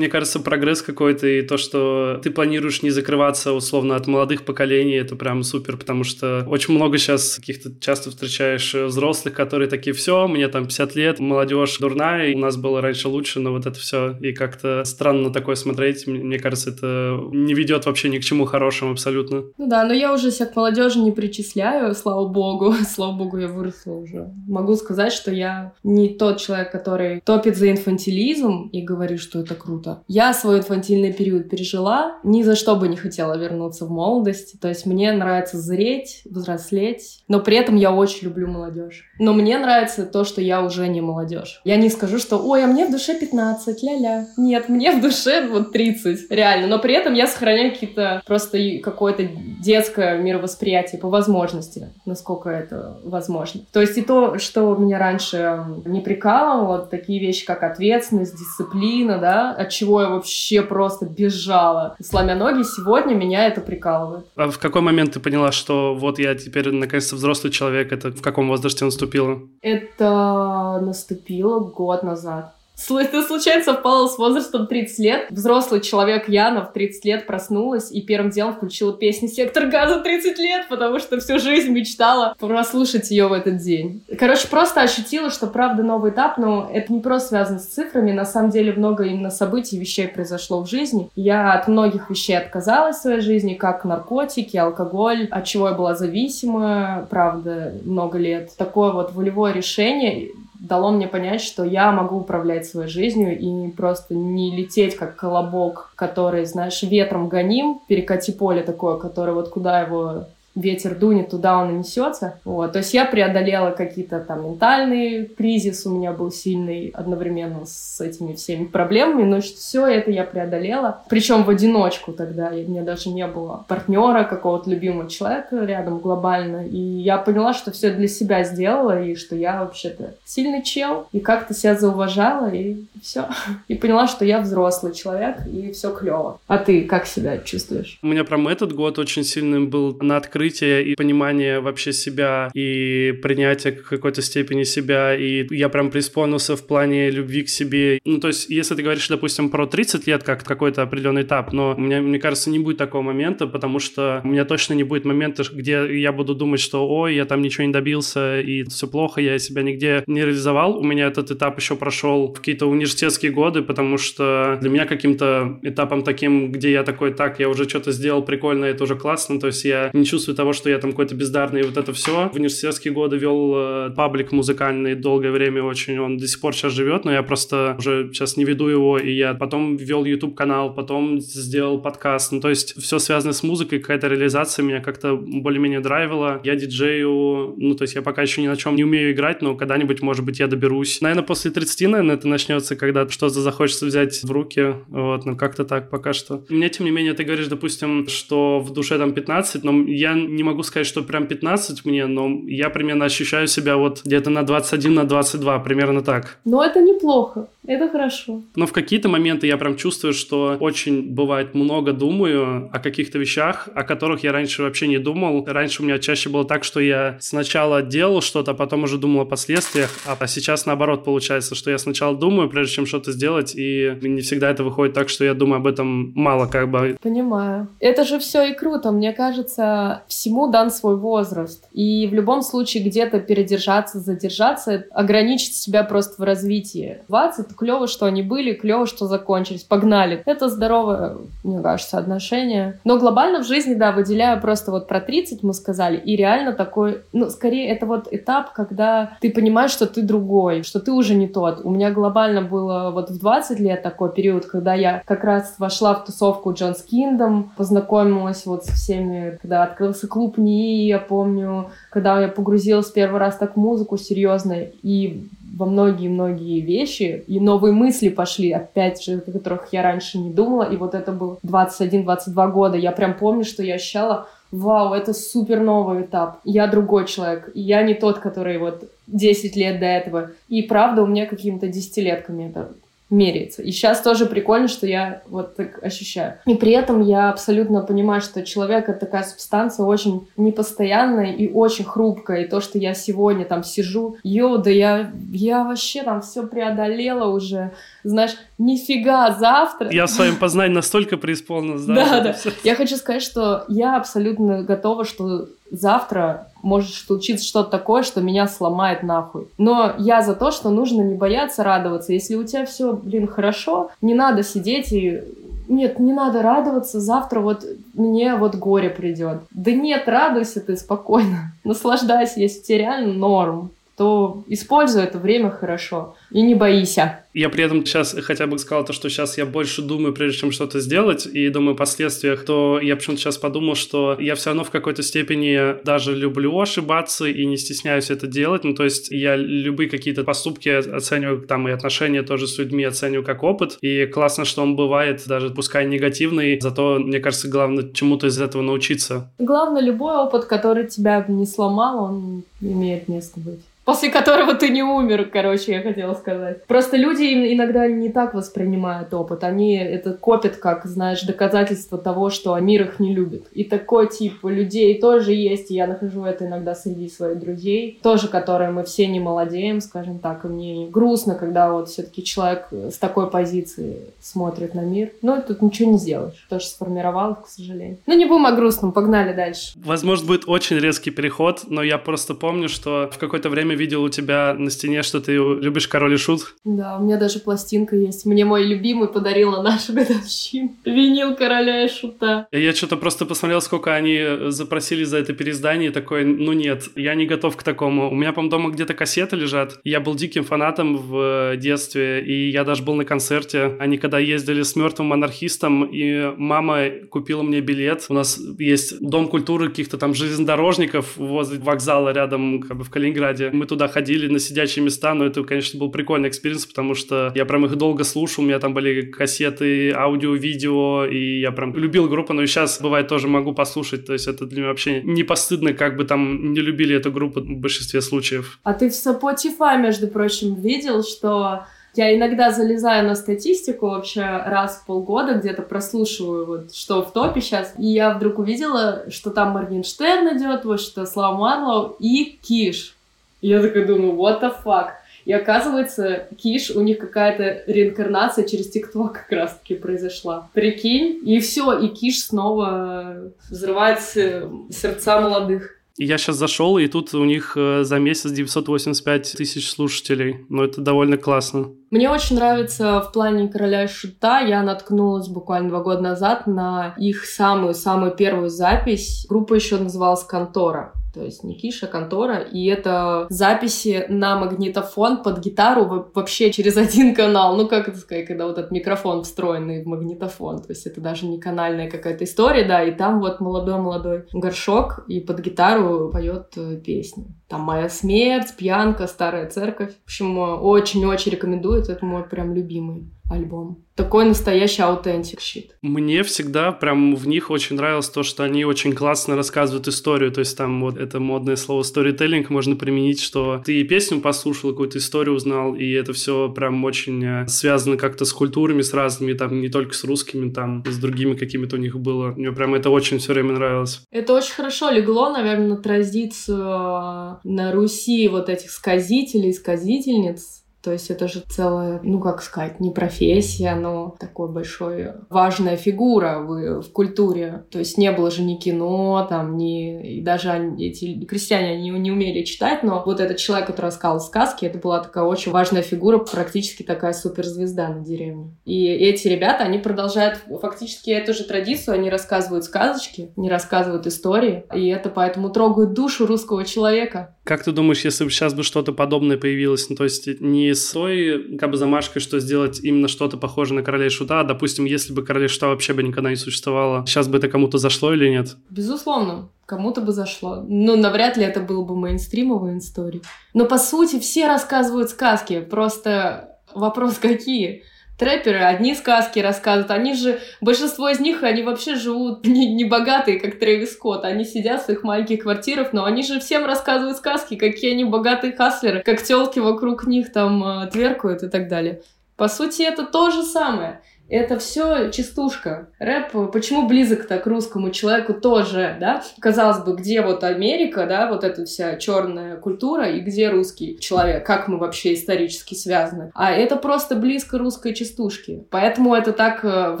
Мне кажется, прогресс какой-то и то, что ты планируешь не закрываться условно от молодых поколений, это прям супер, потому что очень много сейчас каких-то часто встречаешь взрослых, которые такие, все, мне там 50 лет, молодежь дурная, и у нас было раньше лучше, но вот это все, и как-то странно такое смотреть, мне кажется, это не ведет вообще ни к чему хорошему абсолютно. Ну да, но я уже себя к молодежи не причисляю, слава богу, <laughs> слава богу, я выросла уже. Могу сказать, что я не тот человек, который топит за инфантилизм и говорит, что это круто. Я свой инфантильный период пережила, ни за что бы не хотела вернуться в молодость. То есть мне нравится зреть, взрослеть, но при этом я очень люблю молодежь. Но мне нравится то, что я уже не молодежь. Я не скажу, что «Ой, а мне в душе 15, ля-ля». Нет, мне в душе вот 30, реально. Но при этом я сохраняю какие-то просто какое-то детское мировосприятие по возможности, насколько это возможно. То есть и то, что меня раньше не прикалывало, такие вещи, как ответственность, дисциплина, да, от чего я вообще просто бежала, сломя ноги, сегодня меня это прикалывает. А в какой момент ты поняла, что вот я теперь наконец-то взрослый человек? Это в каком возрасте наступило? Это наступило год назад. Ты случайно совпала с возрастом 30 лет. Взрослый человек Яна в 30 лет проснулась и первым делом включила песню «Сектор газа 30 лет», потому что всю жизнь мечтала прослушать ее в этот день. Короче, просто ощутила, что правда новый этап, но это не просто связано с цифрами, на самом деле много именно событий, вещей произошло в жизни. Я от многих вещей отказалась в своей жизни, как наркотики, алкоголь, от чего я была зависима, правда, много лет. Такое вот волевое решение дало мне понять, что я могу управлять своей жизнью и просто не лететь как колобок, который, знаешь, ветром гоним, перекати поле такое, которое вот куда его ветер дунет, туда он и несется. Вот. То есть я преодолела какие-то там ментальные кризис, у меня был сильный одновременно с этими всеми проблемами, но все это я преодолела. Причем в одиночку тогда, и мне даже не было партнера, какого-то любимого человека рядом глобально. И я поняла, что все для себя сделала, и что я вообще-то сильный чел, и как-то себя зауважала, и все. <laughs> И поняла, что я взрослый человек, и все клево. А ты как себя чувствуешь? У меня прям этот год очень сильным был на открытии открытие и понимание вообще себя и принятие какой-то степени себя. И я прям преисполнился в плане любви к себе. Ну, то есть, если ты говоришь, допустим, про 30 лет как какой-то определенный этап, но меня, мне кажется, не будет такого момента, потому что у меня точно не будет момента, где я буду думать, что ой, я там ничего не добился, и все плохо, я себя нигде не реализовал. У меня этот этап еще прошел в какие-то университетские годы, потому что для меня каким-то этапом таким, где я такой, так, я уже что-то сделал прикольно, это уже классно, то есть я не чувствую того, что я там какой-то бездарный, вот это все. В университетские годы вел э, паблик музыкальный долгое время очень, он до сих пор сейчас живет, но я просто уже сейчас не веду его, и я потом вел YouTube канал, потом сделал подкаст, ну то есть все связано с музыкой, какая-то реализация меня как-то более-менее драйвила. Я диджею, ну то есть я пока еще ни на чем не умею играть, но когда-нибудь, может быть, я доберусь. Наверное, после 30, наверное, это начнется, когда что-то захочется взять в руки, вот, ну как-то так пока что. Мне, тем не менее, ты говоришь, допустим, что в душе там 15, но я не могу сказать, что прям 15 мне, но я примерно ощущаю себя вот где-то на 21, на 22, примерно так. Но это неплохо. Это хорошо. Но в какие-то моменты я прям чувствую, что очень бывает много думаю о каких-то вещах, о которых я раньше вообще не думал. Раньше у меня чаще было так, что я сначала делал что-то, а потом уже думал о последствиях, а сейчас наоборот получается, что я сначала думаю, прежде чем что-то сделать, и не всегда это выходит так, что я думаю об этом мало как бы. Понимаю. Это же все и круто. Мне кажется, всему дан свой возраст. И в любом случае где-то передержаться, задержаться, ограничить себя просто в развитии. 20 клево, что они были, клево, что закончились, погнали. Это здоровое, мне кажется, отношение. Но глобально в жизни, да, выделяю просто вот про 30 мы сказали, и реально такой, ну, скорее это вот этап, когда ты понимаешь, что ты другой, что ты уже не тот. У меня глобально было вот в 20 лет такой период, когда я как раз вошла в тусовку Джонс Киндом, познакомилась вот со всеми, когда открылся клуб НИИ, я помню, когда я погрузилась первый раз так в музыку серьезно, и во многие-многие вещи, и новые мысли пошли, опять же, о которых я раньше не думала, и вот это было 21-22 года. Я прям помню, что я ощущала, вау, это супер новый этап. Я другой человек, я не тот, который вот 10 лет до этого. И правда, у меня какими-то десятилетками это меряется. И сейчас тоже прикольно, что я вот так ощущаю. И при этом я абсолютно понимаю, что человек — это такая субстанция очень непостоянная и очень хрупкая. И то, что я сегодня там сижу, йоу, да я, я вообще там все преодолела уже. Знаешь, нифига завтра. Я в своем познании настолько преисполнилась. Да, да. да. Я хочу сказать, что я абсолютно готова, что завтра может случиться что-то такое, что меня сломает нахуй. Но я за то, что нужно не бояться радоваться. Если у тебя все, блин, хорошо, не надо сидеть и нет, не надо радоваться, завтра вот мне вот горе придет. Да нет, радуйся ты спокойно, <laughs> наслаждайся, если тебе реально норм, то используй это время хорошо и не бойся. Я при этом сейчас хотя бы сказал то, что сейчас я больше думаю, прежде чем что-то сделать, и думаю о последствиях, то я почему-то сейчас подумал, что я все равно в какой-то степени даже люблю ошибаться и не стесняюсь это делать. Ну, то есть я любые какие-то поступки оцениваю, там, и отношения тоже с людьми оцениваю как опыт. И классно, что он бывает, даже пускай негативный, зато, мне кажется, главное чему-то из этого научиться. Главное, любой опыт, который тебя не сломал, он имеет место быть после которого ты не умер, короче, я хотела сказать. Просто люди иногда не так воспринимают опыт. Они это копят, как, знаешь, доказательство того, что мир их не любит. И такой тип людей тоже есть, и я нахожу это иногда среди своих друзей, тоже, которые мы все не молодеем, скажем так, и мне грустно, когда вот все-таки человек с такой позиции смотрит на мир. Но тут ничего не сделаешь. Тоже сформировал, к сожалению. Ну, не будем о грустном, погнали дальше. Возможно, будет очень резкий переход, но я просто помню, что в какое-то время видел у тебя на стене, что ты любишь Король и Шут. Да, у меня даже пластинка есть. Мне мой любимый подарил на нашу годовщину. Винил Короля и Шута. Я что-то просто посмотрел, сколько они запросили за это переиздание, и такой, ну нет, я не готов к такому. У меня, по-моему, дома где-то кассеты лежат. Я был диким фанатом в детстве, и я даже был на концерте. Они когда ездили с мертвым анархистом, и мама купила мне билет. У нас есть дом культуры каких-то там железнодорожников возле вокзала рядом, как бы в Калининграде. Мы туда ходили на сидячие места, но это, конечно, был прикольный experience, потому что я прям их долго слушал, у меня там были кассеты, аудио, видео, и я прям любил группу, но и сейчас, бывает, тоже могу послушать, то есть это для меня вообще не постыдно, как бы там не любили эту группу в большинстве случаев. А ты в Spotify, между прочим, видел, что я иногда залезаю на статистику вообще раз в полгода, где-то прослушиваю, вот, что в топе сейчас, и я вдруг увидела, что там Моргенштерн идет, вот что Слава Марлоу и Киш. И я такая думаю, what the fuck? И оказывается, Киш, у них какая-то реинкарнация через ТикТок как раз-таки произошла. Прикинь, и все, и Киш снова взрывает сердца молодых. Я сейчас зашел, и тут у них э, за месяц 985 тысяч слушателей. Но это довольно классно. Мне очень нравится в плане «Короля и Шута». Я наткнулась буквально два года назад на их самую-самую первую запись. Группа еще называлась «Контора» то есть Никиша, контора, и это записи на магнитофон под гитару вообще через <laughs> один канал, ну как это сказать, когда вот этот микрофон встроенный в магнитофон, то есть это даже не канальная какая-то история, да, и там вот молодой-молодой горшок и под гитару поет э, песни. Там «Моя смерть», «Пьянка», «Старая церковь». В общем, очень-очень рекомендую, это мой прям любимый альбом. Такой настоящий аутентик щит. Мне всегда прям в них очень нравилось то, что они очень классно рассказывают историю. То есть там вот это модное слово storytelling можно применить, что ты песню послушал, какую-то историю узнал, и это все прям очень э, связано как-то с культурами, с разными, там не только с русскими, там с другими какими-то у них было. Мне прям это очень все время нравилось. Это очень хорошо легло, наверное, на традицию э, на Руси вот этих сказителей, сказительниц, то есть это же целая, ну как сказать, не профессия, но такой большой важная фигура в, в культуре. То есть не было же ни кино, там, ни... И даже они, эти крестьяне они не умели читать, но вот этот человек, который рассказывал сказки, это была такая очень важная фигура, практически такая суперзвезда на деревне. И эти ребята, они продолжают фактически эту же традицию, они рассказывают сказочки, не рассказывают истории, и это поэтому трогает душу русского человека. Как ты думаешь, если бы сейчас бы что-то подобное появилось, ну, то есть не с той как бы замашкой, что сделать именно что-то похожее на Короля и Шута, а, допустим, если бы Короля и Шута вообще бы никогда не существовало, сейчас бы это кому-то зашло или нет? Безусловно, кому-то бы зашло. Но навряд ли это был бы мейнстримовая история. Но по сути все рассказывают сказки, просто вопрос какие? Трэперы одни сказки рассказывают. Они же, большинство из них, они вообще живут <laughs> не, не богатые, как Трэвис Скотт. Они сидят в своих маленьких квартирах, но они же всем рассказывают сказки, какие они богатые хаслеры, как телки вокруг них там э, тверкают и так далее. По сути, это то же самое. Это все частушка. Рэп почему близок так русскому человеку тоже, да? Казалось бы, где вот Америка, да, вот эта вся черная культура, и где русский человек, как мы вообще исторически связаны. А это просто близко русской частушки. Поэтому это так э, в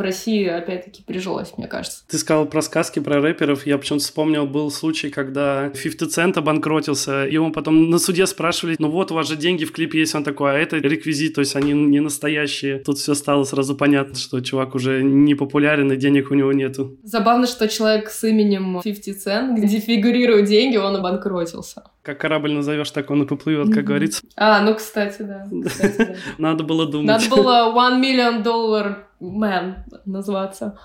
России, опять-таки, прижилось, мне кажется. Ты сказал про сказки про рэперов. Я почему-то вспомнил, был случай, когда 50 Cent обанкротился, и потом на суде спрашивали, ну вот, у вас же деньги в клипе есть. Он такой, а это реквизит, то есть они не настоящие. Тут все стало сразу понятно, что чувак уже не популярен, и денег у него нету. Забавно, что человек с именем 50 Cent, где фигурируют деньги, он обанкротился. Как корабль назовешь, так он и поплывет, как mm-hmm. говорится. А, ну, кстати, да. Кстати, да. <laughs> Надо было думать. Надо было One Million Dollar Man назваться.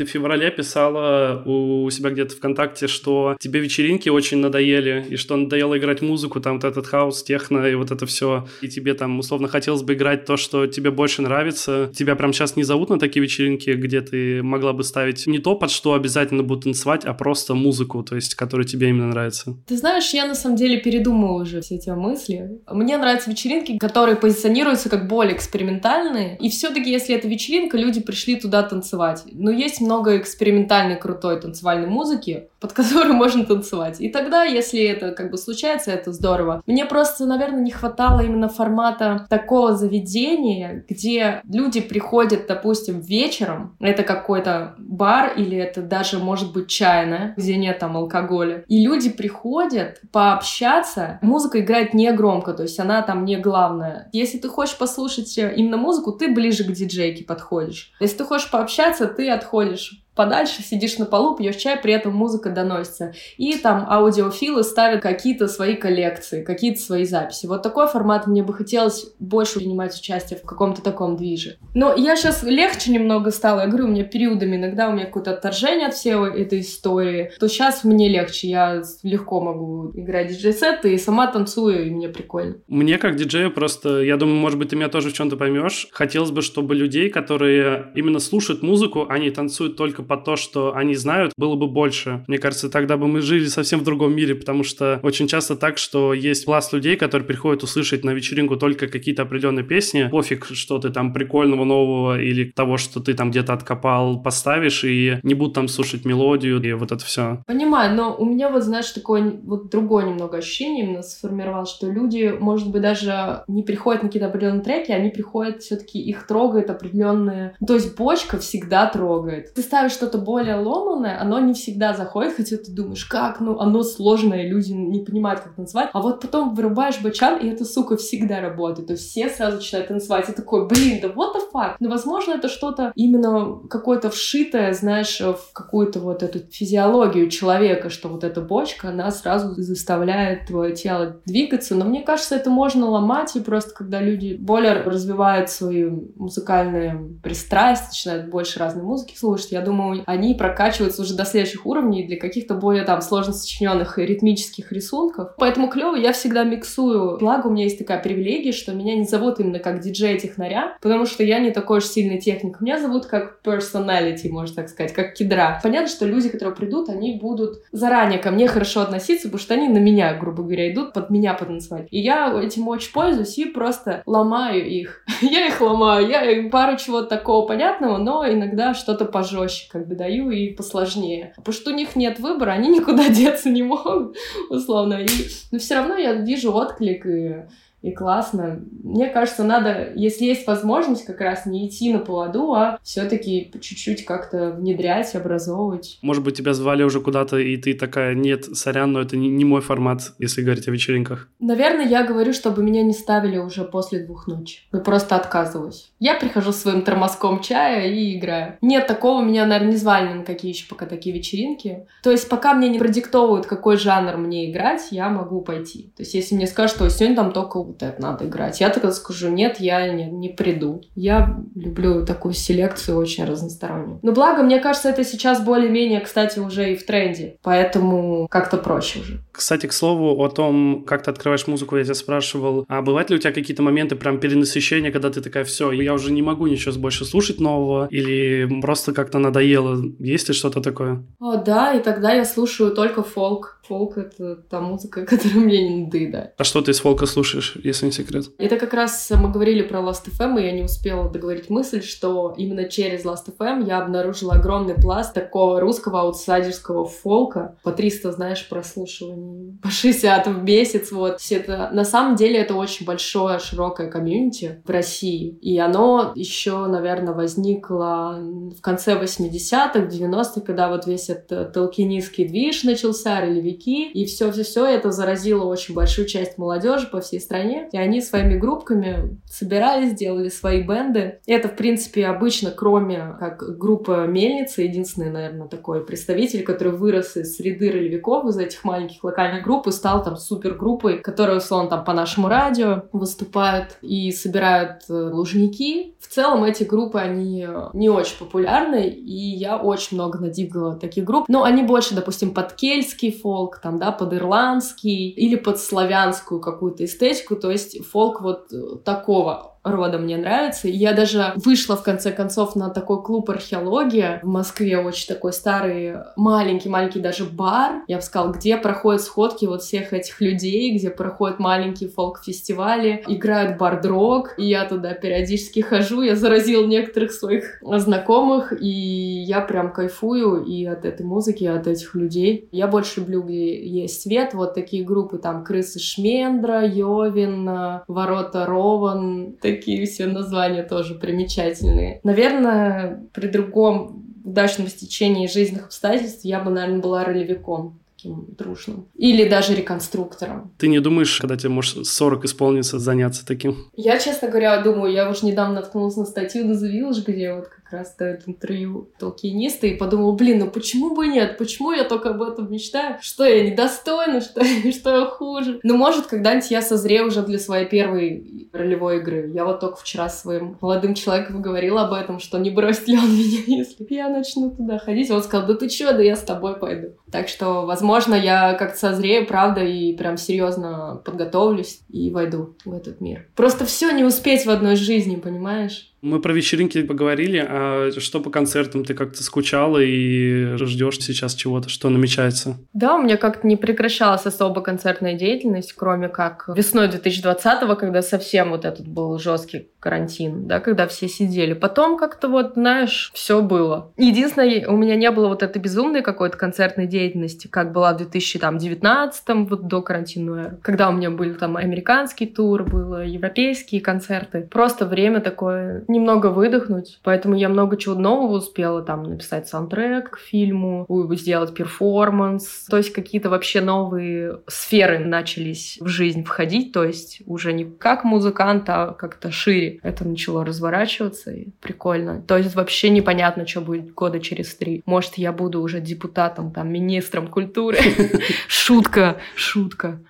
Ты в феврале писала у себя где-то ВКонтакте, что тебе вечеринки очень надоели, и что надоело играть музыку, там вот этот хаос, техно и вот это все. И тебе там условно хотелось бы играть то, что тебе больше нравится. Тебя прям сейчас не зовут на такие вечеринки, где ты могла бы ставить не то, под что обязательно будут танцевать, а просто музыку, то есть, которая тебе именно нравится. Ты знаешь, я на самом деле передумала уже все эти мысли. Мне нравятся вечеринки, которые позиционируются как более экспериментальные. И все-таки, если это вечеринка, люди пришли туда танцевать. Но есть много экспериментальной крутой танцевальной музыки, под которую <laughs> можно танцевать. И тогда, если это как бы случается, это здорово. Мне просто, наверное, не хватало именно формата такого заведения, где люди приходят, допустим, вечером, это какой-то бар или это даже может быть чайная, где нет там алкоголя, и люди приходят пообщаться, музыка играет не громко, то есть она там не главная. Если ты хочешь послушать именно музыку, ты ближе к диджейке подходишь. Если ты хочешь пообщаться, ты отходишь подальше, сидишь на полу, пьешь чай, при этом музыка доносится. И там аудиофилы ставят какие-то свои коллекции, какие-то свои записи. Вот такой формат мне бы хотелось больше принимать участие в каком-то таком движе. Но я сейчас легче немного стала. Я говорю, у меня периодами иногда у меня какое-то отторжение от всей этой истории. То сейчас мне легче. Я легко могу играть диджей-сеты и сама танцую, и мне прикольно. Мне как диджею просто, я думаю, может быть, ты меня тоже в чем-то поймешь. Хотелось бы, чтобы людей, которые именно слушают музыку, они танцуют только по то, что они знают, было бы больше. Мне кажется, тогда бы мы жили совсем в другом мире, потому что очень часто так, что есть пласт людей, которые приходят услышать на вечеринку только какие-то определенные песни. Пофиг, что ты там прикольного нового или того, что ты там где-то откопал, поставишь, и не будут там слушать мелодию и вот это все. Понимаю, но у меня вот, знаешь, такое вот другое немного ощущение именно сформировалось, что люди, может быть, даже не приходят на какие-то определенные треки, они приходят, все-таки их трогает определенные... То есть бочка всегда трогает. Ты ставишь что-то более ломанное, оно не всегда заходит, хотя ты думаешь, как, ну, оно сложное, люди не понимают, как танцевать. А вот потом вырубаешь бачан, и это, сука, всегда работает. То есть все сразу начинают танцевать. И такой, блин, да what the fuck? Ну, возможно, это что-то именно какое-то вшитое, знаешь, в какую-то вот эту физиологию человека, что вот эта бочка, она сразу заставляет твое тело двигаться. Но мне кажется, это можно ломать, и просто когда люди более развивают свои музыкальные пристрастия, начинают больше разной музыки слушать, я думаю, они прокачиваются уже до следующих уровней для каких-то более там сложно сочиненных ритмических рисунков. Поэтому клево я всегда миксую. Благо у меня есть такая привилегия, что меня не зовут именно как диджей-технаря, потому что я не такой уж сильный техник. Меня зовут как personality, можно так сказать, как кедра. Понятно, что люди, которые придут, они будут заранее ко мне хорошо относиться, потому что они на меня, грубо говоря, идут под меня потанцевать. И я этим очень пользуюсь и просто ломаю их. <laughs> я их ломаю. Я пару чего такого понятного, но иногда что-то пожестче как бы даю и посложнее. Потому что у них нет выбора, они никуда <laughs> деться не могут, условно. И, но все равно я вижу отклик и и классно. Мне кажется, надо, если есть возможность, как раз не идти на поводу, а все-таки чуть-чуть как-то внедрять, образовывать. Может быть, тебя звали уже куда-то, и ты такая, нет, сорян, но это не, не мой формат, если говорить о вечеринках. Наверное, я говорю, чтобы меня не ставили уже после двух ночи. Я просто отказываюсь. Я прихожу с своим тормозком чая и играю. Нет такого, меня, наверное, не звали на какие еще пока такие вечеринки. То есть, пока мне не продиктовывают, какой жанр мне играть, я могу пойти. То есть, если мне скажут, что сегодня там только вот это надо играть. Я тогда скажу, нет, я не, не приду. Я люблю такую селекцию очень разностороннюю. Но благо, мне кажется, это сейчас более-менее, кстати, уже и в тренде. Поэтому как-то проще уже. Кстати, к слову, о том, как ты открываешь музыку, я тебя спрашивал, а бывают ли у тебя какие-то моменты прям перенасыщения, когда ты такая, все, я уже не могу ничего больше слушать нового, или просто как-то надоело? Есть ли что-то такое? О, да, и тогда я слушаю только фолк. Фолк — это та музыка, <laughs> которая мне не надоедает. А что ты из фолка слушаешь? если не секрет? Это как раз мы говорили про Last FM, и я не успела договорить мысль, что именно через Last FM я обнаружила огромный пласт такого русского аутсайдерского фолка. По 300, знаешь, прослушиваний, по 60 в месяц. Вот. Все это, на самом деле это очень большое, широкое комьюнити в России. И оно еще, наверное, возникло в конце 80-х, 90-х, когда вот весь этот толкинистский движ начался, ролевики, и все-все-все это заразило очень большую часть молодежи по всей стране. И они своими группками собирались, делали свои бенды. Это, в принципе, обычно, кроме как группа Мельница, единственный, наверное, такой представитель, который вырос из среды ролевиков, из этих маленьких локальных групп и стал там супергруппой, которая, условно, там по нашему радио выступают и собирают э, лужники. В целом эти группы, они не очень популярны, и я очень много надигала таких групп. Но они больше, допустим, под кельтский фолк, там, да, под ирландский или под славянскую какую-то эстетику, то есть фолк вот э, такого рода мне нравится. Я даже вышла, в конце концов, на такой клуб археология в Москве, очень такой старый, маленький-маленький даже бар. Я бы сказала, где проходят сходки вот всех этих людей, где проходят маленькие фолк-фестивали, играют бардрог, и я туда периодически хожу. Я заразила некоторых своих знакомых, и я прям кайфую и от этой музыки, и от этих людей. Я больше люблю, где есть свет, вот такие группы, там, Крысы Шмендра, Йовин, Ворота Рован, такие все названия тоже примечательные. Наверное, при другом удачном стечении жизненных обстоятельств я бы, наверное, была ролевиком таким дружным. Или даже реконструктором. Ты не думаешь, когда тебе, может, 40 исполнится, заняться таким? Я, честно говоря, думаю, я уже недавно наткнулась на статью на Village, где вот раз дает интервью толкиниста, и подумала, блин, ну почему бы нет? Почему я только об этом мечтаю? Что я недостойна? Что, <laughs> что я хуже? Ну, может, когда-нибудь я созрею уже для своей первой ролевой игры. Я вот только вчера своим молодым человеком говорила об этом, что не бросит ли он <laughs> меня, если я начну туда ходить. Он сказал, да ты чё, да я с тобой пойду. Так что, возможно, я как-то созрею, правда, и прям серьезно подготовлюсь и войду в этот мир. Просто все не успеть в одной жизни, понимаешь? Мы про вечеринки поговорили, а что по концертам? Ты как-то скучала и ждешь сейчас чего-то, что намечается? Да, у меня как-то не прекращалась особо концертная деятельность, кроме как весной 2020-го, когда совсем вот этот был жесткий карантин, да, когда все сидели. Потом как-то вот, знаешь, все было. Единственное, у меня не было вот этой безумной какой-то концертной деятельности, как была в 2019 вот до карантинной когда у меня были там американский тур, было европейские концерты. Просто время такое немного выдохнуть. Поэтому я много чего нового успела там написать саундтрек к фильму, сделать перформанс. То есть какие-то вообще новые сферы начались в жизнь входить. То есть уже не как музыкант, а как-то шире. Это начало разворачиваться и прикольно. То есть вообще непонятно, что будет года через три. Может, я буду уже депутатом, там, министром культуры. <laughs> Шутка, шутка.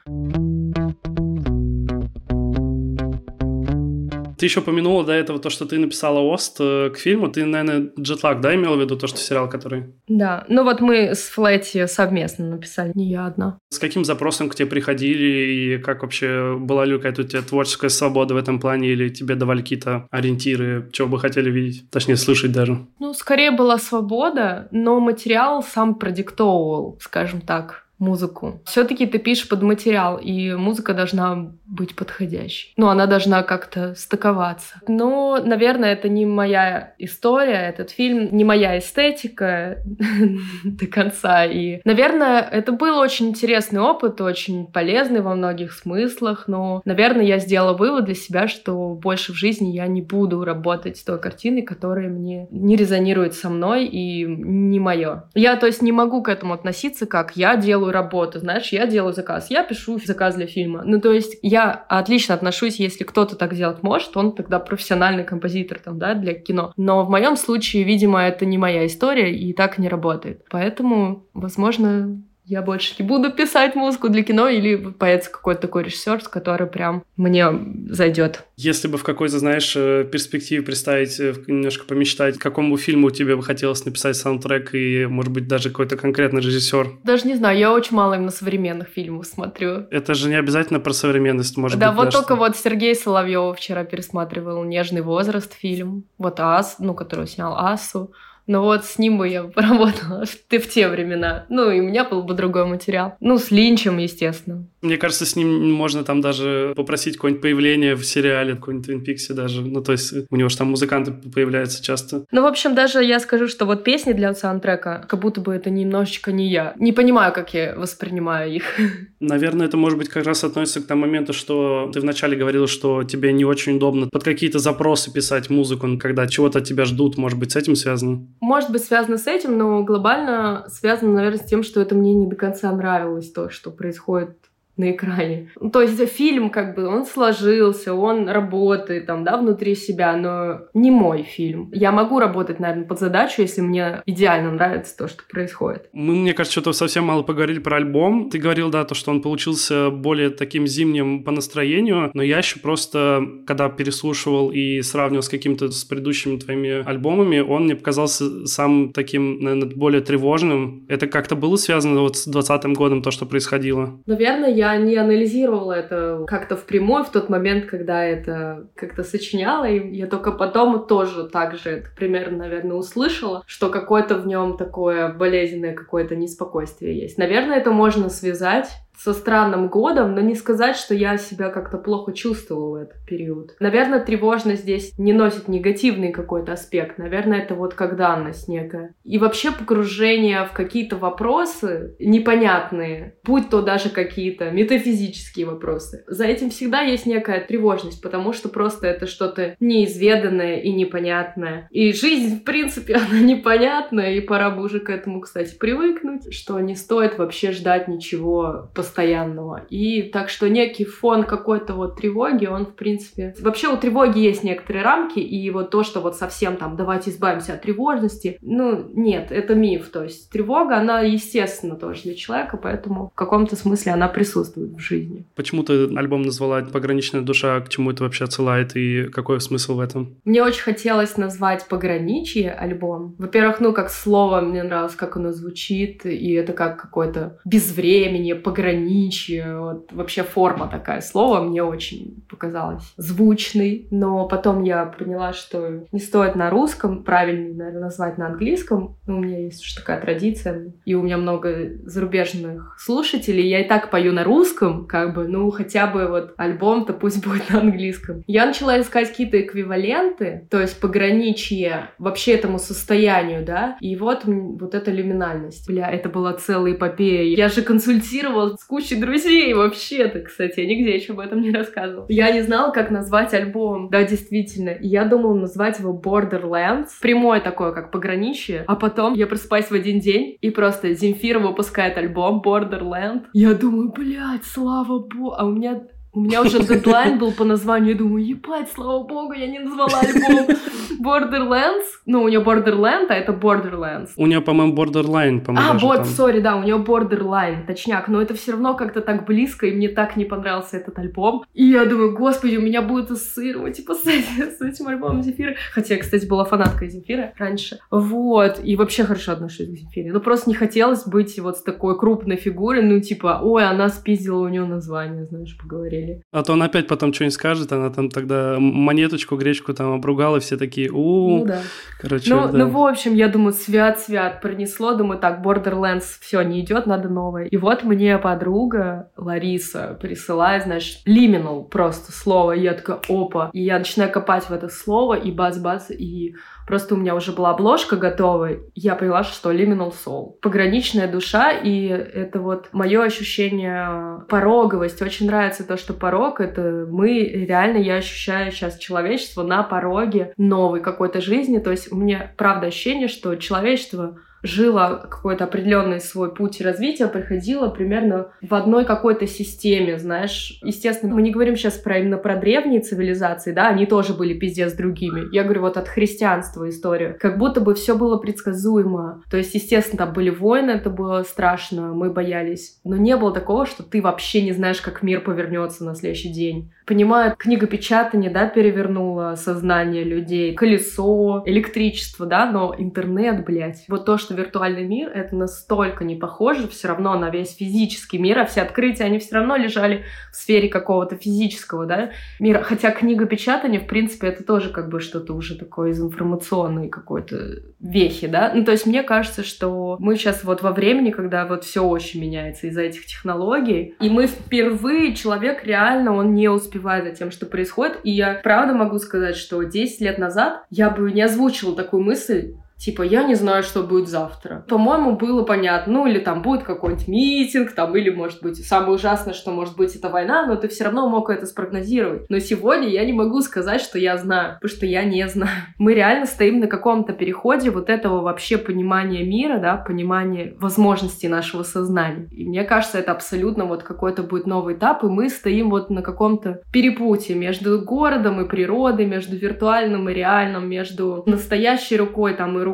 Ты еще упомянула до этого то, что ты написала ОСТ э, к фильму. Ты, наверное, джетлаг, да, имела в виду то, что сериал, который... Да. Ну вот мы с Флэти совместно написали, не я одна. С каким запросом к тебе приходили и как вообще была ли какая-то у тебя творческая свобода в этом плане или тебе давали какие-то ориентиры, чего бы хотели видеть, точнее слышать даже? Ну, скорее была свобода, но материал сам продиктовывал, скажем так музыку. Все-таки ты пишешь под материал, и музыка должна быть подходящей. Ну, она должна как-то стыковаться. Но, наверное, это не моя история, этот фильм, не моя эстетика <laughs> до конца. И, наверное, это был очень интересный опыт, очень полезный во многих смыслах, но, наверное, я сделала вывод для себя, что больше в жизни я не буду работать с той картиной, которая мне не резонирует со мной и не мое. Я, то есть, не могу к этому относиться, как я делаю работу, знаешь, я делаю заказ, я пишу заказ для фильма. Ну, то есть, я отлично отношусь, если кто-то так делать может, он тогда профессиональный композитор там, да, для кино. Но в моем случае, видимо, это не моя история и так не работает. Поэтому, возможно, я больше не буду писать музыку для кино, или появится какой-то такой режиссер, который прям мне зайдет. Если бы в какой-то, знаешь, э, перспективе представить, э, немножко помечтать, какому фильму тебе бы хотелось написать саундтрек и, может быть, даже какой-то конкретный режиссер? Даже не знаю, я очень мало именно современных фильмов смотрю. Это же не обязательно про современность, может да, быть. Да, вот только что... вот Сергей Соловьев вчера пересматривал «Нежный возраст» фильм. Вот Ас, ну, который снял Асу. Но вот с ним бы я поработала <laughs> в, в те времена. Ну, и у меня был бы другой материал. Ну, с Линчем, естественно. Мне кажется, с ним можно там даже попросить какое-нибудь появление в сериале, какой-нибудь Твин Пиксе даже. Ну, то есть у него же там музыканты появляются часто. Ну, в общем, даже я скажу, что вот песни для саундтрека, как будто бы это немножечко не я. Не понимаю, как я воспринимаю их. <laughs> Наверное, это, может быть, как раз относится к тому моменту, что ты вначале говорила, что тебе не очень удобно под какие-то запросы писать музыку, когда чего-то от тебя ждут. Может быть, с этим связано? Может быть, связано с этим, но глобально связано, наверное, с тем, что это мне не до конца нравилось, то, что происходит на экране. Ну, то есть фильм, как бы, он сложился, он работает там, да, внутри себя, но не мой фильм. Я могу работать, наверное, под задачу, если мне идеально нравится то, что происходит. Мы, мне кажется, что-то совсем мало поговорили про альбом. Ты говорил, да, то, что он получился более таким зимним по настроению, но я еще просто, когда переслушивал и сравнивал с каким-то с предыдущими твоими альбомами, он мне показался самым таким, наверное, более тревожным. Это как-то было связано вот с 20 годом, то, что происходило? Наверное, я не анализировала это как-то впрямую в тот момент, когда это как-то сочиняла, и я только потом тоже так же это примерно, наверное, услышала, что какое-то в нем такое болезненное какое-то неспокойствие есть. Наверное, это можно связать со странным годом, но не сказать, что я себя как-то плохо чувствовала в этот период. Наверное, тревожность здесь не носит негативный какой-то аспект. Наверное, это вот как данность некая. И вообще погружение в какие-то вопросы непонятные, будь то даже какие-то метафизические вопросы. За этим всегда есть некая тревожность, потому что просто это что-то неизведанное и непонятное. И жизнь, в принципе, <laughs> она непонятная, и пора бы уже к этому, кстати, привыкнуть, что не стоит вообще ждать ничего постоянного постоянного. И так что некий фон какой-то вот тревоги, он, в принципе... Вообще у тревоги есть некоторые рамки, и вот то, что вот совсем там давайте избавимся от тревожности, ну, нет, это миф. То есть тревога, она естественно тоже для человека, поэтому в каком-то смысле она присутствует в жизни. Почему ты альбом назвала «Пограничная душа», к чему это вообще отсылает, и какой смысл в этом? Мне очень хотелось назвать «Пограничье» альбом. Во-первых, ну, как слово, мне нравилось, как оно звучит, и это как какое-то безвременье, пограничье, пограничье, вот вообще форма такая слова мне очень показалась звучной, но потом я поняла, что не стоит на русском, правильнее, наверное, назвать на английском. Ну, у меня есть уж такая традиция, и у меня много зарубежных слушателей, я и так пою на русском, как бы, ну, хотя бы вот альбом-то пусть <laughs> будет на английском. Я начала искать какие-то эквиваленты, то есть пограничье вообще этому состоянию, да, и вот вот эта люминальность. Бля, это была целая эпопея. Я же консультировала с кучей друзей вообще-то, кстати, я нигде еще об этом не рассказывала. Я не знала, как назвать альбом. Да, действительно. И я думала назвать его Borderlands. Прямое такое, как пограничье. А потом я просыпаюсь в один день, и просто Земфира выпускает альбом Borderland. Я думаю, блядь, слава богу. А у меня у меня уже <laughs> дедлайн был по названию, я думаю, ебать, слава богу, я не назвала альбом <laughs> Borderlands. Ну, у нее Borderland, а это Borderlands. У нее, по-моему, Borderline, по-моему, А, вот, сори, да, у нее Borderline, точняк. Но это все равно как-то так близко, и мне так не понравился этот альбом. И я думаю, господи, у меня будет ассоциировать, типа, с, <laughs> с этим альбомом Земфиры. Хотя я, кстати, была фанаткой Земфиры раньше. Вот, и вообще хорошо отношусь к Земфире. Ну, просто не хотелось быть вот с такой крупной фигурой, ну, типа, ой, она спиздила у нее название, знаешь, поговорили смотрели. А то он опять потом что-нибудь скажет, она там тогда монеточку, гречку там обругала, все такие, у Ну да. Короче, ну, да. ну, в общем, я думаю, свят-свят пронесло, думаю, так, Borderlands все не идет, надо новое. И вот мне подруга Лариса присылает, знаешь, liminal просто слово, и я такая, опа. И я начинаю копать в это слово, и бац-бац, и Просто у меня уже была обложка готова, я поняла, что Liminal Soul. Пограничная душа, и это вот мое ощущение пороговости. Очень нравится то, что порог — это мы, реально, я ощущаю сейчас человечество на пороге новой какой-то жизни. То есть у меня, правда, ощущение, что человечество жила какой-то определенный свой путь развития, приходила примерно в одной какой-то системе, знаешь. Естественно, мы не говорим сейчас про именно про древние цивилизации, да, они тоже были пиздец другими. Я говорю вот от христианства историю. Как будто бы все было предсказуемо. То есть, естественно, там были войны, это было страшно, мы боялись. Но не было такого, что ты вообще не знаешь, как мир повернется на следующий день понимают, книгопечатание, да, перевернуло сознание людей, колесо, электричество, да, но интернет, блядь, вот то, что виртуальный мир, это настолько не похоже все равно на весь физический мир, а все открытия, они все равно лежали в сфере какого-то физического, да, мира. Хотя книгопечатание, в принципе, это тоже как бы что-то уже такое из информационной какой-то вехи, да. Ну, то есть мне кажется, что мы сейчас вот во времени, когда вот все очень меняется из-за этих технологий, и мы впервые, человек реально, он не успевает за тем, что происходит, и я правда могу сказать, что 10 лет назад я бы не озвучила такую мысль, Типа, я не знаю, что будет завтра. По-моему, было понятно. Ну, или там будет какой-нибудь митинг, там, или, может быть, самое ужасное, что может быть, это война, но ты все равно мог это спрогнозировать. Но сегодня я не могу сказать, что я знаю, потому что я не знаю. <laughs> Мы реально стоим на каком-то переходе вот этого вообще понимания мира, да, понимания возможностей нашего сознания. И мне кажется, это абсолютно вот какой-то будет новый этап, и мы стоим вот на каком-то перепутье между городом и природой, между виртуальным и реальным, между настоящей рукой там и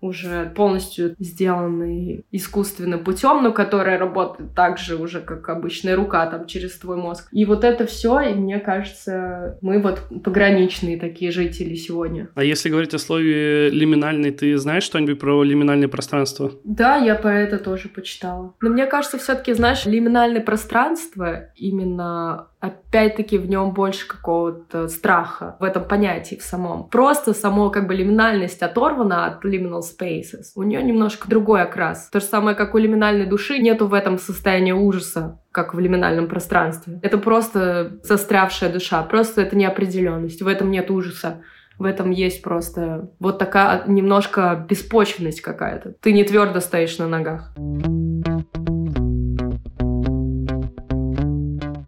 уже полностью сделанный искусственным путем, но которая работает так же уже, как обычная рука, там, через твой мозг. И вот это все, и мне кажется, мы вот пограничные такие жители сегодня. А если говорить о слове лиминальный, ты знаешь что-нибудь про лиминальное пространство? Да, я про это тоже почитала. Но мне кажется, все-таки, знаешь, лиминальное пространство именно опять-таки в нем больше какого-то страха в этом понятии в самом. Просто само как бы лиминальность оторвана от liminal spaces. У нее немножко другой окрас. То же самое, как у лиминальной души, нету в этом состояния ужаса как в лиминальном пространстве. Это просто застрявшая душа, просто это неопределенность, в этом нет ужаса. В этом есть просто вот такая немножко беспочвенность какая-то. Ты не твердо стоишь на ногах.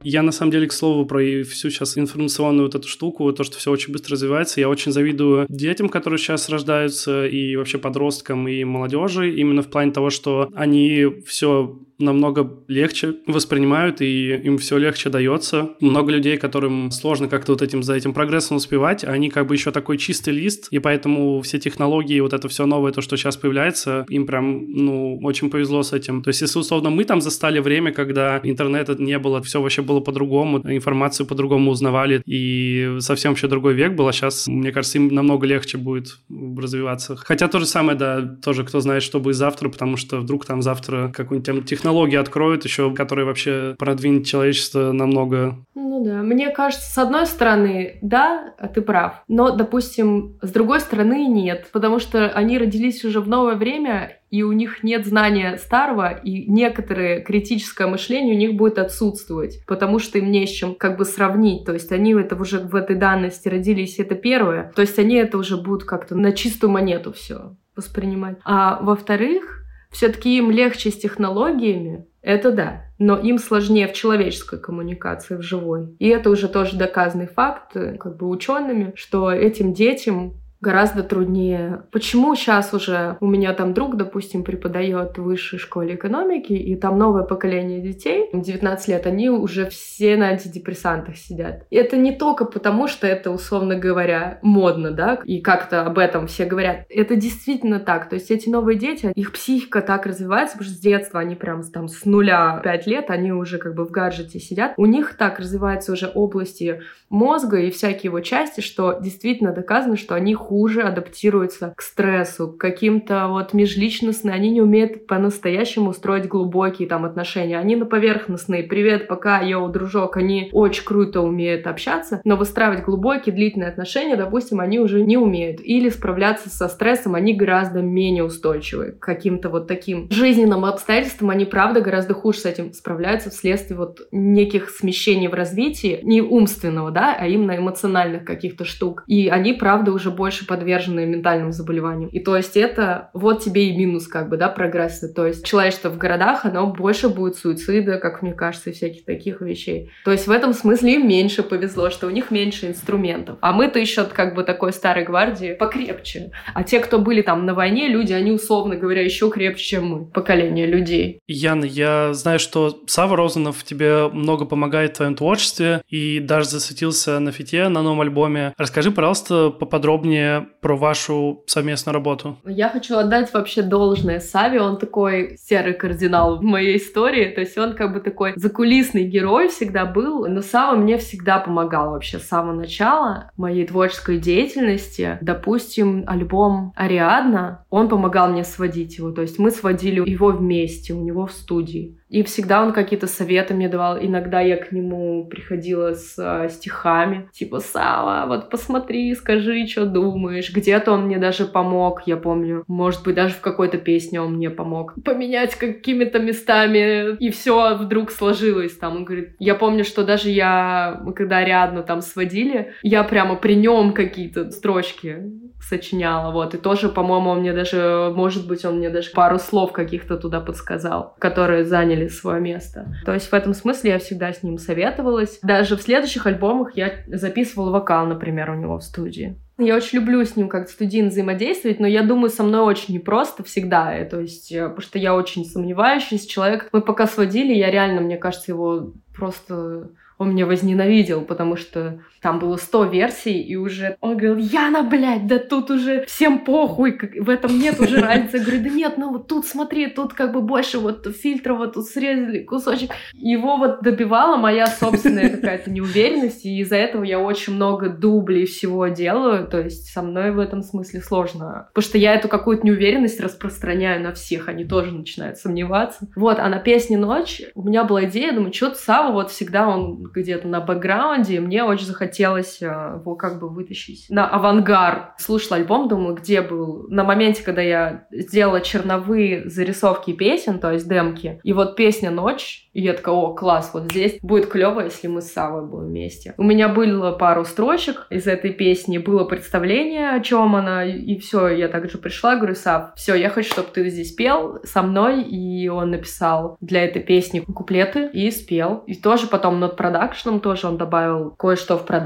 Я, на самом деле, к слову, про всю сейчас информационную вот эту штуку, то, что все очень быстро развивается, я очень завидую детям, которые сейчас рождаются, и вообще подросткам, и молодежи, именно в плане того, что они все намного легче воспринимают, и им все легче дается. Много людей, которым сложно как-то вот этим за этим прогрессом успевать, они как бы еще такой чистый лист, и поэтому все технологии, вот это все новое, то, что сейчас появляется, им прям, ну, очень повезло с этим. То есть, если условно мы там застали время, когда интернета не было, все вообще было по-другому, информацию по-другому узнавали, и совсем вообще другой век был, а сейчас, мне кажется, им намного легче будет развиваться. Хотя то же самое, да, тоже кто знает, что будет завтра, потому что вдруг там завтра какую-нибудь технологию технологии откроют еще, которые вообще продвинут человечество намного. Ну да, мне кажется, с одной стороны, да, ты прав, но, допустим, с другой стороны, нет, потому что они родились уже в новое время, и у них нет знания старого, и некоторое критическое мышление у них будет отсутствовать, потому что им не с чем как бы сравнить. То есть они это уже в этой данности родились, это первое. То есть они это уже будут как-то на чистую монету все воспринимать. А во-вторых, все-таки им легче с технологиями, это да, но им сложнее в человеческой коммуникации, в живой. И это уже тоже доказанный факт, э, как бы учеными, что этим детям гораздо труднее. Почему сейчас уже у меня там друг, допустим, преподает в высшей школе экономики, и там новое поколение детей, 19 лет, они уже все на антидепрессантах сидят. И это не только потому, что это, условно говоря, модно, да, и как-то об этом все говорят. Это действительно так. То есть эти новые дети, их психика так развивается, потому что с детства они прям там с нуля 5 лет, они уже как бы в гаджете сидят. У них так развиваются уже области мозга и всякие его части, что действительно доказано, что они адаптируются к стрессу, к каким-то вот межличностным, они не умеют по-настоящему строить глубокие там отношения. Они на поверхностные, привет, пока, йоу, дружок, они очень круто умеют общаться, но выстраивать глубокие, длительные отношения, допустим, они уже не умеют. Или справляться со стрессом они гораздо менее устойчивы к каким-то вот таким жизненным обстоятельствам, они, правда, гораздо хуже с этим справляются вследствие вот неких смещений в развитии, не умственного, да, а именно эмоциональных каких-то штук. И они, правда, уже больше больше подвержены ментальным заболеваниям. И то есть это вот тебе и минус как бы, да, прогресса. То есть человечество в городах, оно больше будет суицида, как мне кажется, и всяких таких вещей. То есть в этом смысле им меньше повезло, что у них меньше инструментов. А мы-то еще как бы такой старой гвардии покрепче. А те, кто были там на войне, люди, они, условно говоря, еще крепче, чем мы, поколение людей. Яна, я знаю, что Сава Розанов тебе много помогает в твоем творчестве и даже засветился на фите на новом альбоме. Расскажи, пожалуйста, поподробнее про вашу совместную работу? Я хочу отдать вообще должное Саве. Он такой серый кардинал в моей истории. То есть он как бы такой закулисный герой всегда был. Но Сава мне всегда помогал вообще с самого начала моей творческой деятельности. Допустим, альбом «Ариадна», он помогал мне сводить его. То есть мы сводили его вместе, у него в студии. И всегда он какие-то советы мне давал. Иногда я к нему приходила с э, стихами. Типа, Сава, вот посмотри, скажи, что думаешь. Где-то он мне даже помог, я помню. Может быть, даже в какой-то песне он мне помог. Поменять какими-то местами. И все вдруг сложилось там. Он говорит, я помню, что даже я, когда рядом там сводили, я прямо при нем какие-то строчки сочиняла, вот, и тоже, по-моему, он мне даже, может быть, он мне даже пару слов каких-то туда подсказал, которые заняли свое место. То есть в этом смысле я всегда с ним советовалась. Даже в следующих альбомах я записывала вокал, например, у него в студии. Я очень люблю с ним как студент взаимодействовать, но я думаю, со мной очень непросто всегда. То есть, э, потому что я очень сомневающийся человек. Мы пока сводили, я реально, мне кажется, его просто он меня возненавидел, потому что там было 100 версий, и уже он говорил, Яна, блядь, да тут уже всем похуй, в этом нет уже <laughs> разницы. Я говорю, да нет, ну вот тут смотри, тут как бы больше вот фильтров, вот тут срезали кусочек. Его вот добивала моя собственная какая-то неуверенность, и из-за этого я очень много дублей всего делаю, то есть со мной в этом смысле сложно. Потому что я эту какую-то неуверенность распространяю на всех, они тоже начинают сомневаться. Вот, а на песне «Ночь» у меня была идея, думаю, что-то Сава вот всегда он где-то на бэкграунде, и мне очень захотелось э, его как бы вытащить на авангард. Слушала альбом, думаю, где был. На моменте, когда я сделала черновые зарисовки песен, то есть демки, и вот песня «Ночь», и я такая, о, класс, вот здесь будет клево, если мы с Савой будем вместе. У меня было пару строчек из этой песни, было представление, о чем она, и все, я также пришла, говорю, Сав, все, я хочу, чтобы ты здесь пел со мной, и он написал для этой песни куплеты и спел. И тоже потом над продакшеном тоже он добавил кое-что в продакшн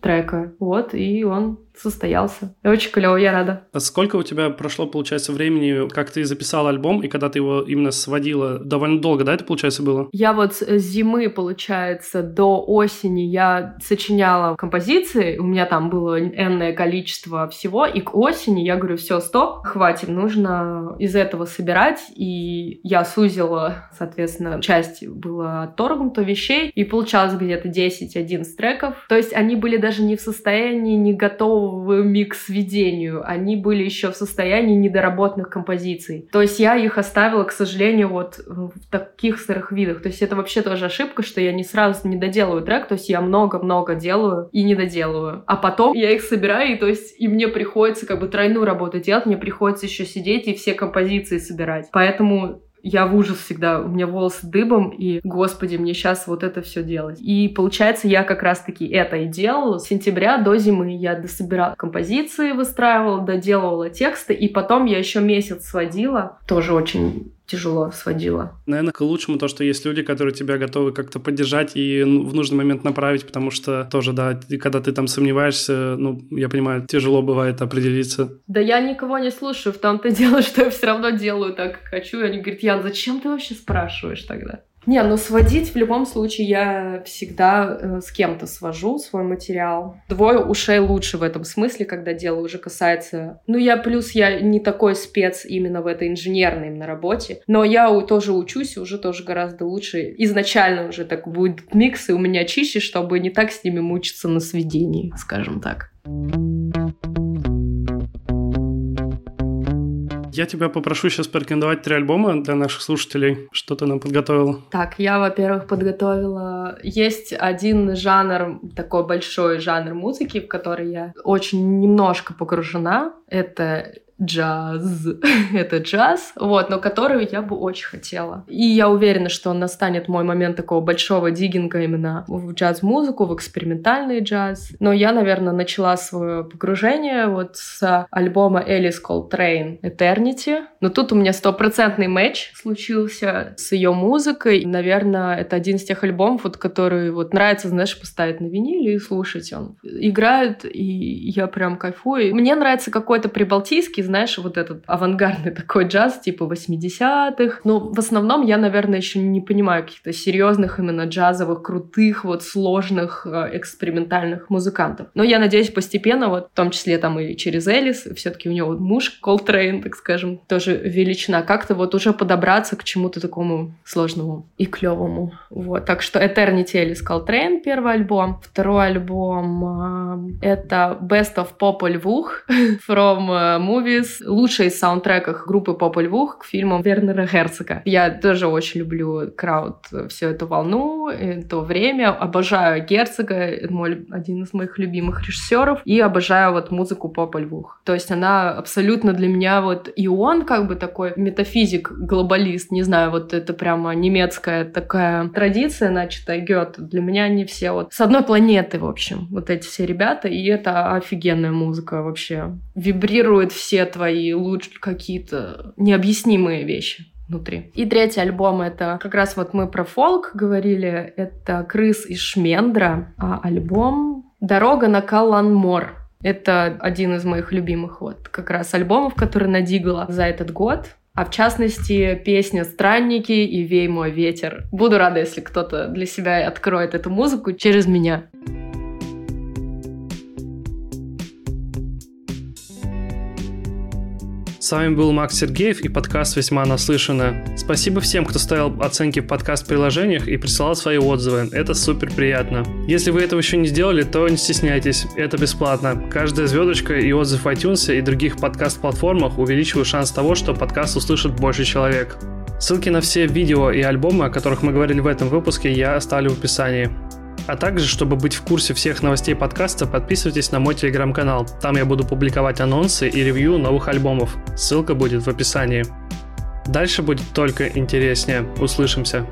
трека, вот, и он состоялся. И очень клево, я рада. А сколько у тебя прошло, получается, времени, как ты записала альбом, и когда ты его именно сводила? Довольно долго, да, это, получается, было? Я вот с зимы, получается, до осени я сочиняла композиции, у меня там было энное количество всего, и к осени я говорю, все, стоп, хватит, нужно из этого собирать, и я сузила, соответственно, часть была отторгнута вещей, и получалось где-то 10-11 треков, то есть они были даже не в состоянии, не готовы готовыми к сведению. Они были еще в состоянии недоработанных композиций. То есть я их оставила, к сожалению, вот в таких старых видах. То есть это вообще тоже ошибка, что я не сразу не доделаю трек, то есть я много-много делаю и не доделываю. А потом я их собираю, и то есть и мне приходится как бы тройную работу делать, мне приходится еще сидеть и все композиции собирать. Поэтому я в ужас всегда, у меня волосы дыбом, и, господи, мне сейчас вот это все делать. И получается, я как раз-таки это и делала. С сентября до зимы я дособирала композиции, выстраивала, доделывала тексты, и потом я еще месяц сводила. Тоже очень тяжело сводила. Наверное, к лучшему то, что есть люди, которые тебя готовы как-то поддержать и ну, в нужный момент направить, потому что тоже, да, когда ты там сомневаешься, ну, я понимаю, тяжело бывает определиться. Да я никого не слушаю, в том-то <laughs> дело, что я все равно делаю так, как хочу. И они говорят, Ян, зачем ты вообще спрашиваешь тогда? Не, ну сводить в любом случае я всегда э, с кем-то свожу свой материал. Двое ушей лучше в этом смысле, когда дело уже касается... Ну, я плюс, я не такой спец именно в этой инженерной на работе, но я тоже учусь, уже тоже гораздо лучше. Изначально уже так будет микс, и у меня чище, чтобы не так с ними мучиться на сведении, скажем так. Я тебя попрошу сейчас порекомендовать три альбома для наших слушателей. Что ты нам подготовила? Так, я, во-первых, подготовила... Есть один жанр, такой большой жанр музыки, в который я очень немножко погружена. Это джаз. <laughs> это джаз, вот, но который я бы очень хотела. И я уверена, что настанет мой момент такого большого дигинга именно в джаз-музыку, в экспериментальный джаз. Но я, наверное, начала свое погружение вот с альбома Элис Coltrane Eternity. Но тут у меня стопроцентный матч случился с ее музыкой. Наверное, это один из тех альбомов, вот, который вот нравится, знаешь, поставить на виниле и слушать он. Играет, и я прям кайфую. Мне нравится какой-то прибалтийский, знаешь, вот этот авангардный такой джаз, типа 80-х. Но в основном я, наверное, еще не понимаю каких-то серьезных именно джазовых, крутых, вот сложных, э, экспериментальных музыкантов. Но я надеюсь, постепенно, вот в том числе там и через Элис, все-таки у него вот муж Колтрейн, так скажем, тоже величина, как-то вот уже подобраться к чему-то такому сложному и клевому. Вот, так что Eternity Элис Колтрейн, первый альбом. Второй альбом э, это Best of Popol Vuh <laughs> from э, Movies, лучший из саундтреках группы Pop Львух к фильмам Вернера Герцога. Я тоже очень люблю крауд, всю эту волну, то время. Обожаю Герцога, мой, один из моих любимых режиссеров, и обожаю вот музыку Попа Львух. То есть она абсолютно для меня вот и он как бы такой метафизик, глобалист, не знаю, вот это прямо немецкая такая традиция, начатая Гёте. Для меня они все вот с одной планеты, в общем, вот эти все ребята, и это офигенная музыка вообще. Вибрирует все твои лучшие какие-то необъяснимые вещи внутри. И третий альбом — это как раз вот мы про фолк говорили, это «Крыс из Шмендра», а альбом «Дорога на Калланмор». Это один из моих любимых вот как раз альбомов, который надигала за этот год. А в частности, песня «Странники» и «Вей мой ветер». Буду рада, если кто-то для себя откроет эту музыку через меня. С вами был Макс Сергеев и подкаст «Весьма наслышано». Спасибо всем, кто ставил оценки в подкаст-приложениях и присылал свои отзывы. Это супер приятно. Если вы этого еще не сделали, то не стесняйтесь, это бесплатно. Каждая звездочка и отзыв в iTunes и других подкаст-платформах увеличивают шанс того, что подкаст услышит больше человек. Ссылки на все видео и альбомы, о которых мы говорили в этом выпуске, я оставлю в описании. А также, чтобы быть в курсе всех новостей подкаста, подписывайтесь на мой телеграм-канал. Там я буду публиковать анонсы и ревью новых альбомов. Ссылка будет в описании. Дальше будет только интереснее. Услышимся.